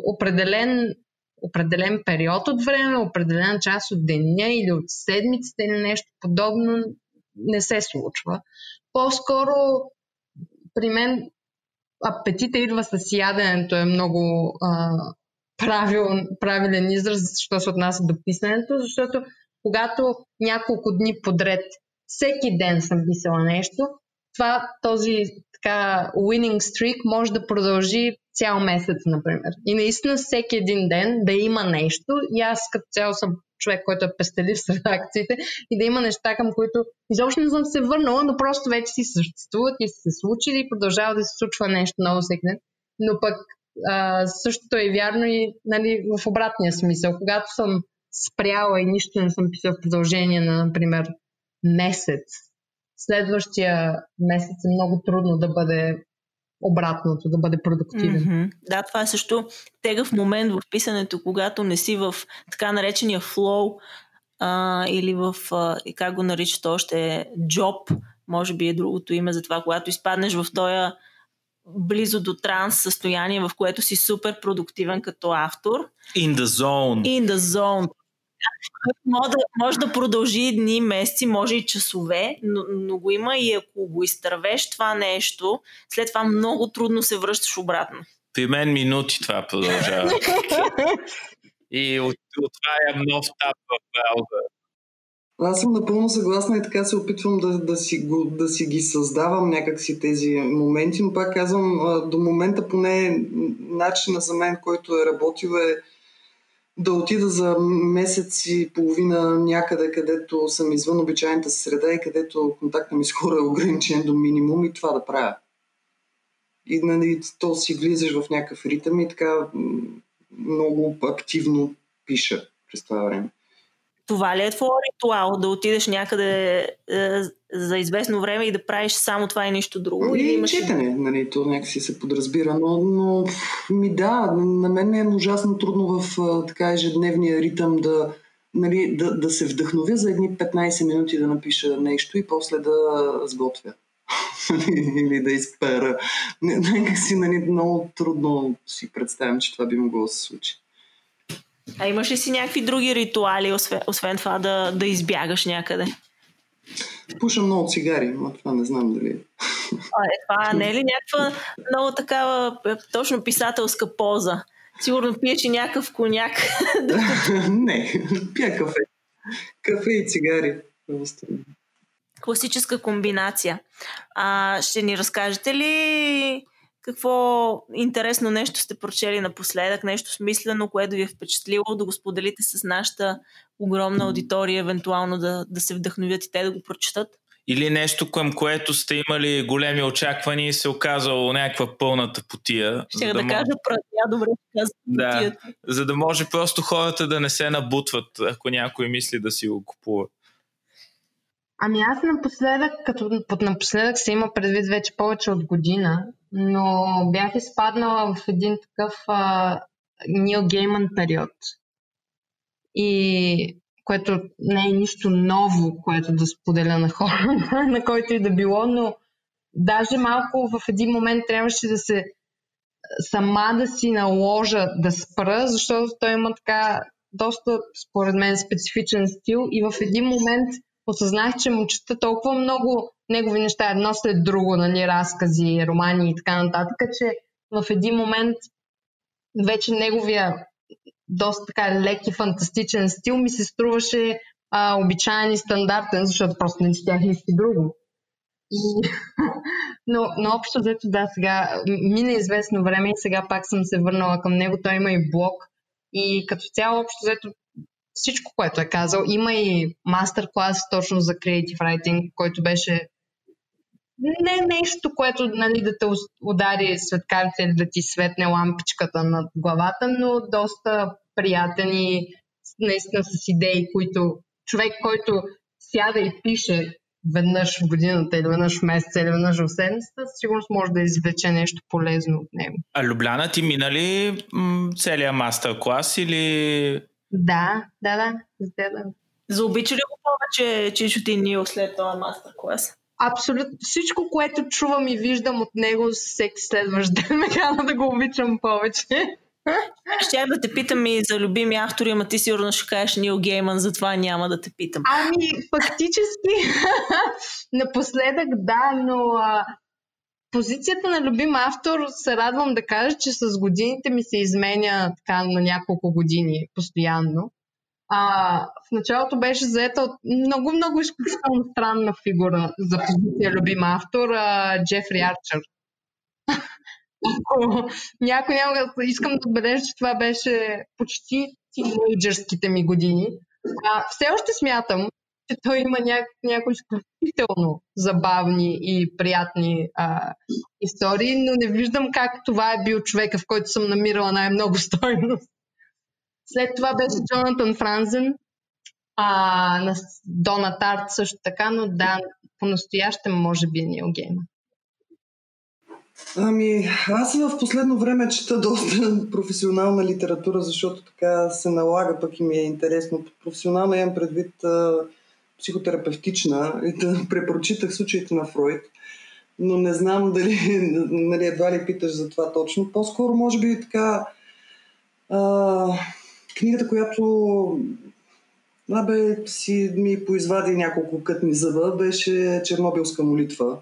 определен, определен период от време, определена част от деня или от седмицата или нещо подобно не се случва. По-скоро при мен апетита идва с яденето е много а, правил, правилен израз, що се отнася до писането, защото когато няколко дни подред, всеки ден съм писала нещо, това, този така winning streak може да продължи цял месец, например. И наистина всеки един ден да има нещо и аз като цяло съм човек, който е пестелив с редакциите и да има неща, към които изобщо не съм се върнала, но просто вече си съществуват и са се случили и продължава да се случва нещо ново всеки ден. Но пък а, същото е вярно и нали, в обратния смисъл. Когато съм спряла и нищо не съм писала в продължение на, например, месец, следващия месец е много трудно да бъде обратното, да бъде продуктивен. Mm-hmm. Да, това е също тегъв момент в писането, когато не си в така наречения флоу а, или в, а, как го наричат още, джоб, може би е другото име за това, когато изпаднеш в този близо до транс състояние, в което си супер продуктивен като автор. In the zone. In the zone. Може да, може да продължи дни, месеци, може и часове, но, но го има и ако го изтървеш това нещо, след това много трудно се връщаш обратно. При мен минути това продължава. и от, отварям нов тап в браузър. Аз съм напълно съгласна и така се опитвам да, да, си, го, да си ги създавам някакси тези моменти, но пак казвам, до момента поне начина за мен, който е работил е да отида за месец и половина някъде, където съм извън обичайната среда и където контакта ми с хора е ограничен до минимум и това да правя. И нали, то си влизаш в някакъв ритъм и така много активно пиша през това време. Това ли е твой ритуал? Да отидеш някъде е, за известно време и да правиш само това и нищо друго? И имаш... четене, нали, то някакси се подразбира, но, но ми да, на мен е ужасно трудно в така ежедневния ритъм да, нали, да, да се вдъхновя за едни 15 минути да напиша нещо и после да сготвя. Или да изпера. Някак си нали, много трудно си представям, че това би могло да се случи. А имаш ли си някакви други ритуали, освен, освен това да, да избягаш някъде? Пуша много цигари, но това не знам дали. А, е, това не е ли някаква много такава е, точно писателска поза? Сигурно пиеш и някакъв коняк. не, пия кафе. Кафе и цигари. Класическа комбинация. А, ще ни разкажете ли какво интересно нещо сте прочели напоследък, нещо смислено, което ви е впечатлило, да го споделите с нашата огромна аудитория, евентуално да, да се вдъхновят и те да го прочетат? Или нещо, към което сте имали големи очаквания и се оказало някаква пълната потия. Ще да, да кажа празня, добре каза да, За да може просто хората да не се набутват, ако някой мисли да си го купува. Ами аз напоследък, като под напоследък се има предвид вече повече от година, но бях изпаднала в един такъв Нил Гейман период. И което не е нищо ново, което да споделя на хора, на който и да било, но даже малко в един момент трябваше да се сама да си наложа да спра, защото той има така доста, според мен, специфичен стил и в един момент осъзнах, че му чета толкова много негови неща, едно след друго, нали, разкази, романи и така нататък, че в един момент вече неговия доста така лек и фантастичен стил ми се струваше а, обичайен и стандартен, защото просто не четях нищо друго. И... но, но общо взето да, сега мина известно време и сега пак съм се върнала към него. Той има и блог и като цяло общо взето всичко, което е казал. Има и мастер-клас точно за Creative Writing, който беше не нещо, което нали, да те удари светкарите или да ти светне лампичката над главата, но доста приятен и наистина с идеи, които човек, който сяда и пише веднъж в годината или веднъж в месеца или веднъж в седмицата, сигурно може да извлече нещо полезно от него. А Любляна ти мина ли м- целият мастер-клас или... Да, да, да. да. Заобича ли го повече Чичо ти Нил след това мастер-клас? Абсолютно всичко, което чувам и виждам от него всеки следващ ден ме кара да го обичам повече. Ще да те питам и за любими автори, ама ти сигурно ще кажеш Нил Гейман, затова няма да те питам. Ами, фактически, напоследък да, но а, позицията на любим автор се радвам да кажа, че с годините ми се изменя така на няколко години постоянно. А, в началото беше заета от много, много изключително странна фигура за позиция любим автор, а, Джефри Арчер. някой няма искам да отбележа, че това беше почти тинейджърските ми години. А, все още смятам, че той има ня... някои изключително забавни и приятни а, истории, но не виждам как това е бил човека, в който съм намирала най-много стойност. След това беше Джонатан Франзен, а, на Дона Тарт също така, но да, по-настоящем може би е Нил Гейман. Ами, аз в последно време чета доста професионална литература, защото така се налага, пък и ми е интересно. Професионална имам предвид а, психотерапевтична и да препрочитах случаите на Фройд, но не знам дали, нали, едва ли питаш за това точно. По-скоро, може би, така а, книгата, която Абе, си ми поизвади няколко кътни зъба, беше Чернобилска молитва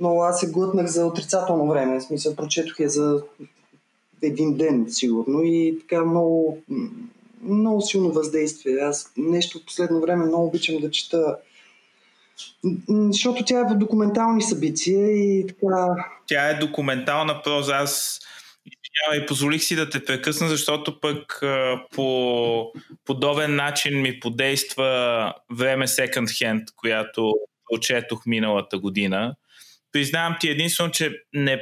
но аз се глътнах за отрицателно време. В смисъл, прочетох я за един ден, сигурно. И така много, много силно въздействие. Аз нещо в последно време много обичам да чета защото тя е в документални събития и така... Тя е документална проза. Аз и позволих си да те прекъсна, защото пък по подобен начин ми подейства време Second Hand, която очетох миналата година. Признавам ти единствено, че не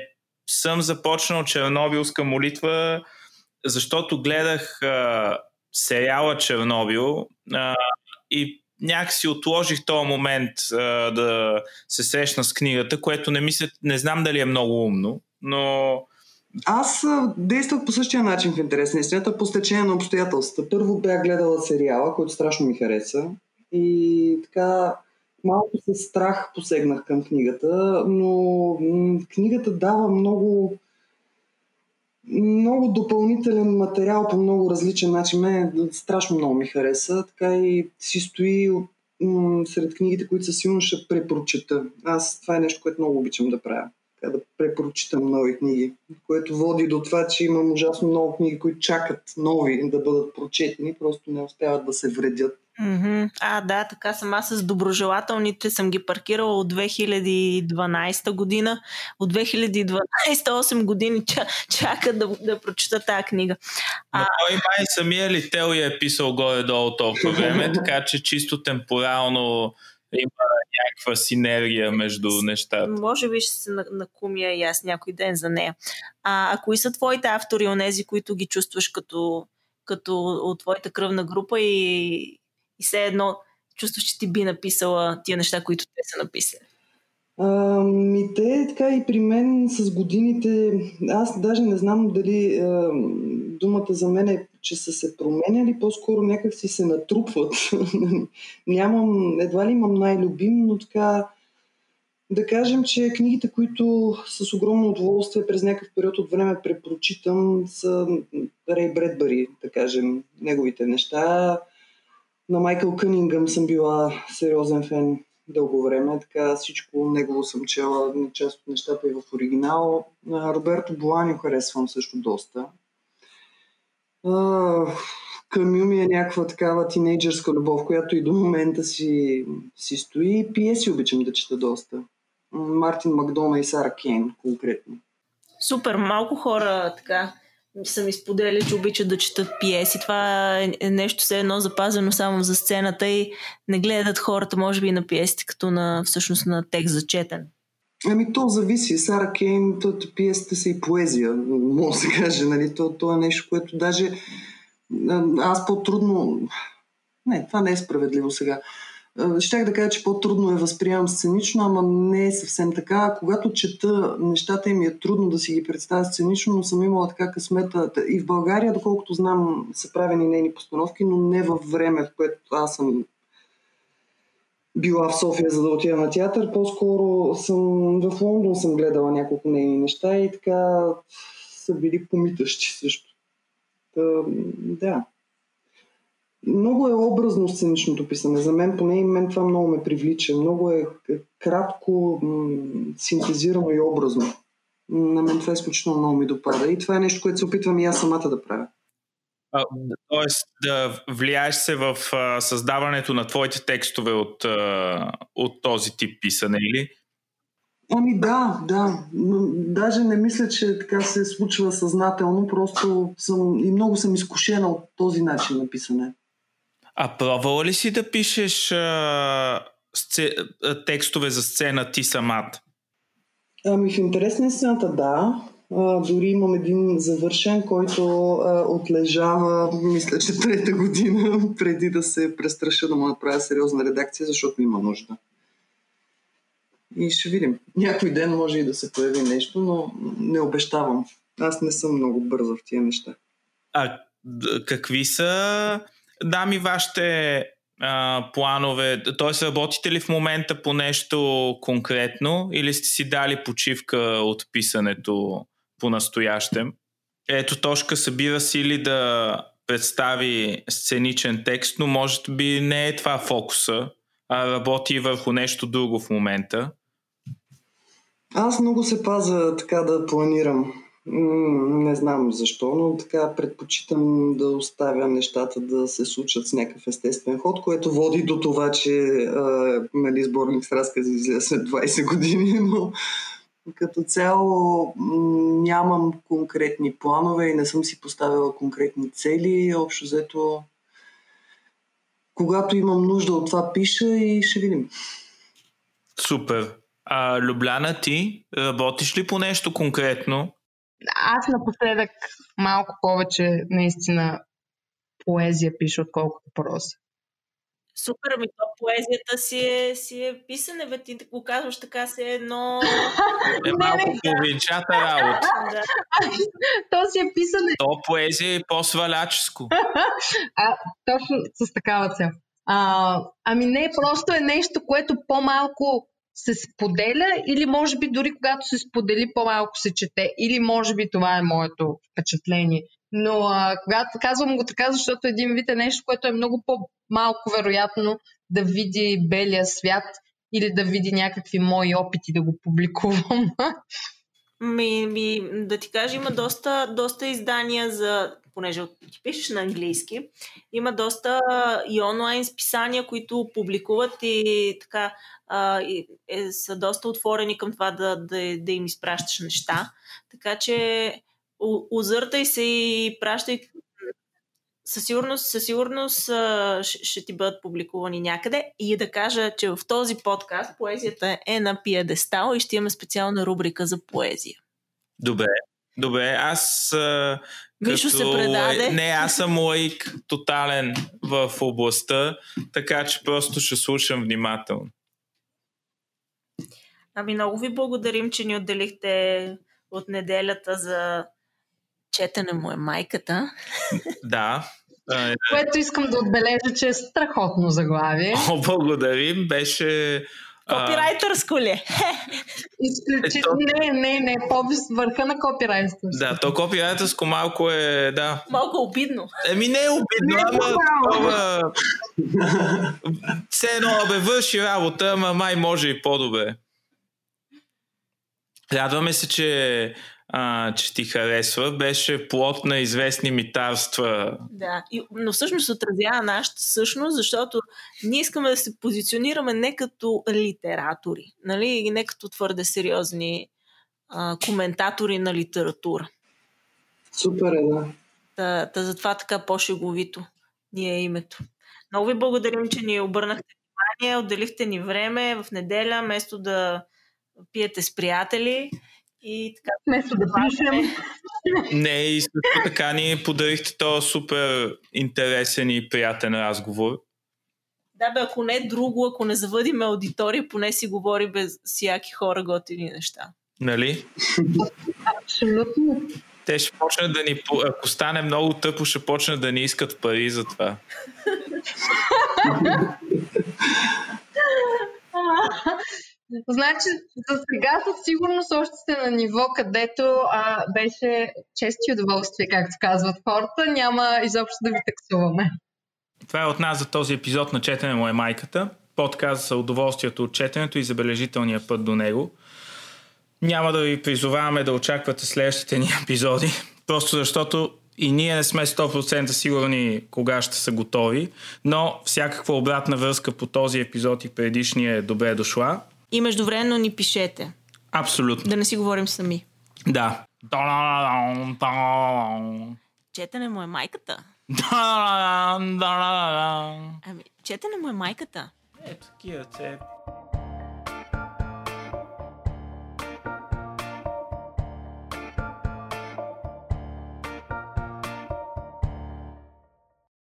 съм започнал Чернобилска молитва, защото гледах а, сериала Чернобил а, и някакси отложих този момент а, да се срещна с книгата, което не мисля, не знам дали е много умно, но аз действах по същия начин в интерес на истината, по стечение на обстоятелствата. Първо бях гледала сериала, който страшно ми хареса. И така, малко с страх посегнах към книгата, но книгата дава много много допълнителен материал по много различен начин. Мен страшно много ми хареса. Така и си стои сред книгите, които със сигурно ще препрочета. Аз това е нещо, което много обичам да правя така, да препрочитам нови книги, което води до това, че имам ужасно много книги, които чакат нови да бъдат прочетени, просто не успяват да се вредят. Mm-hmm. А, да, така съм. Аз с доброжелателните съм ги паркирала от 2012 година. От 2012 8 години чакат да, да прочета тази книга. А... той май самия ли Тел я е писал горе-долу толкова време, така че чисто темпорално има някаква синергия между нещата. Може би ще се накумя и аз някой ден за нея. А, а кои са твоите автори, онези, които ги чувстваш като, като от твоята кръвна група и, и все едно чувстваш, че ти би написала тия неща, които те са написали? Ами те така и при мен с годините, аз даже не знам дали а, думата за мен е, че са се променяли, по-скоро някак си се натрупват. Нямам, едва ли имам най-любим, но така да кажем, че книгите, които с огромно удоволствие през някакъв период от време препрочитам, са Рей Бредбари, да кажем, неговите неща. На Майкъл Кънингъм съм била сериозен фен дълго време. Така всичко негово съм чела, част от нещата и в оригинал. Роберто Буанио харесвам също доста. Камю ми е някаква такава тинейджърска любов, която и до момента си, си стои. Пиеси обичам да чета доста. Мартин Макдона и Сара Кейн конкретно. Супер, малко хора така са ми споделили, че обичат да четат пиеси. Това е нещо все едно запазено само за сцената и не гледат хората, може би, на пиесите, като на всъщност на текст за четен. Ами то зависи. Сара Кейн, то, пиесите са и поезия, може да се каже. Нали? То, то е нещо, което даже аз по-трудно... Не, това не е справедливо сега. Щях да кажа, че по-трудно е възприемам сценично, ама не е съвсем така. Когато чета нещата им е трудно да си ги представя сценично, но съм имала така късмета. И в България, доколкото знам, са правени нейни постановки, но не във време, в което аз съм била в София, за да отида на театър. По-скоро съм в Лондон съм гледала няколко нейни неща и така са били помитащи също. Та, да много е образно сценичното писане. За мен, поне и мен това много ме привлича. Много е кратко, синтезирано и образно. На мен това изключително много ми допада. И това е нещо, което се опитвам и аз самата да правя. Тоест да влияеш се в а, създаването на твоите текстове от, а, от този тип писане, или? Ами да, да. Даже не мисля, че така се случва съзнателно, просто съм и много съм изкушена от този начин на писане. А пробвала ли си да пишеш а, сце, а, текстове за сцена ти самата? Ами в интерес на сцената да. Дори имам един завършен, който отлежава, мисля, че трета година, преди да се престраша да му направя сериозна редакция, защото има нужда. И ще видим. Някой ден може и да се появи нещо, но не обещавам. Аз не съм много бърза в тия неща. А какви са дами вашите а, планове? Т.е. работите ли в момента по нещо конкретно или сте си дали почивка от писането по настоящем? Ето Тошка събира сили да представи сценичен текст, но може би не е това фокуса, а работи върху нещо друго в момента. Аз много се паза така да планирам. Не знам защо, но така предпочитам да оставя нещата да се случат с някакъв естествен ход, което води до това, че а, нали, сборник с разкази излезе след 20 години, но като цяло нямам конкретни планове и не съм си поставила конкретни цели. Общо взето, когато имам нужда от това, пиша и ще видим. Супер. А Любляна, ти работиш ли по нещо конкретно? Аз напоследък малко повече наистина поезия пиша, отколкото проса. Супер, ами то поезията си е, си е писане, бе, ти го казваш така се едно... Е малко половинчата работа. да. То си е писане. То поезия е по-сваляческо. А, точно с такава цел. А, ами не, просто е нещо, което по-малко се споделя или може би дори когато се сподели по-малко се чете или може би това е моето впечатление. Но а, когато казвам го така, защото един вид е нещо, което е много по-малко вероятно да види белия свят или да види някакви мои опити да го публикувам. Ми, ми, да ти кажа, има доста, доста издания за, понеже ти пишеш на английски, има доста и онлайн списания, които публикуват и така а, и, е, са доста отворени към това да, да, да им изпращаш неща. Така че озъртай се и пращай със сигурност, със сигурност ще, ти бъдат публикувани някъде и да кажа, че в този подкаст поезията е на пиедестал и ще имаме специална рубрика за поезия. Добре, добре. Аз Мишо като... се предаде. Не, аз съм лаик тотален в областта, така че просто ще слушам внимателно. Ами много ви благодарим, че ни отделихте от неделята за четене му е майката. Да. Което искам да отбележа, че е страхотно заглавие. О, благодарим. Беше... Копирайтърско ли? Е? Изключително. Не, не, не. По върха на копирайтърско. Да, то копирайтърско малко е, да. Малко обидно. Еми не е обидно, не ама това... Все едно, бе, върши работа, ама май може и по-добре. Радваме се, че а, че ти харесва, беше плод на известни митарства. Да, и, но всъщност отразява нашата същност, защото ние искаме да се позиционираме не като литератори, нали? и не като твърде сериозни а, коментатори на литература. Супер е, да. Та, та затова така по-шеговито ни е името. Много ви благодарим, че ни обърнахте внимание, отделихте ни време в неделя, вместо да пиете с приятели и така. Вместо да пишем. Не, и също така ни подарихте този супер интересен и приятен разговор. Да, бе, ако не друго, ако не завъдиме аудитория, поне си говори без всяки хора готини неща. Нали? Абсолютно. Те ще почнат да ни, ако стане много тъпо, ще почнат да ни искат пари за това. Значи, за сега със сигурност още сте на ниво, където а, беше чест и удоволствие, както казват хората. Няма изобщо да ви таксуваме. Това е от нас за този епизод на Четене му е майката. Подкаст за удоволствието от четенето и забележителния път до него. Няма да ви призоваваме да очаквате следващите ни епизоди, просто защото и ние не сме 100% сигурни кога ще са готови, но всякаква обратна връзка по този епизод и предишния е добре дошла. И междувременно ни пишете. Абсолютно. Да не си говорим сами. Да. Четене му е майката. Ами, четене му е майката. Е, такива,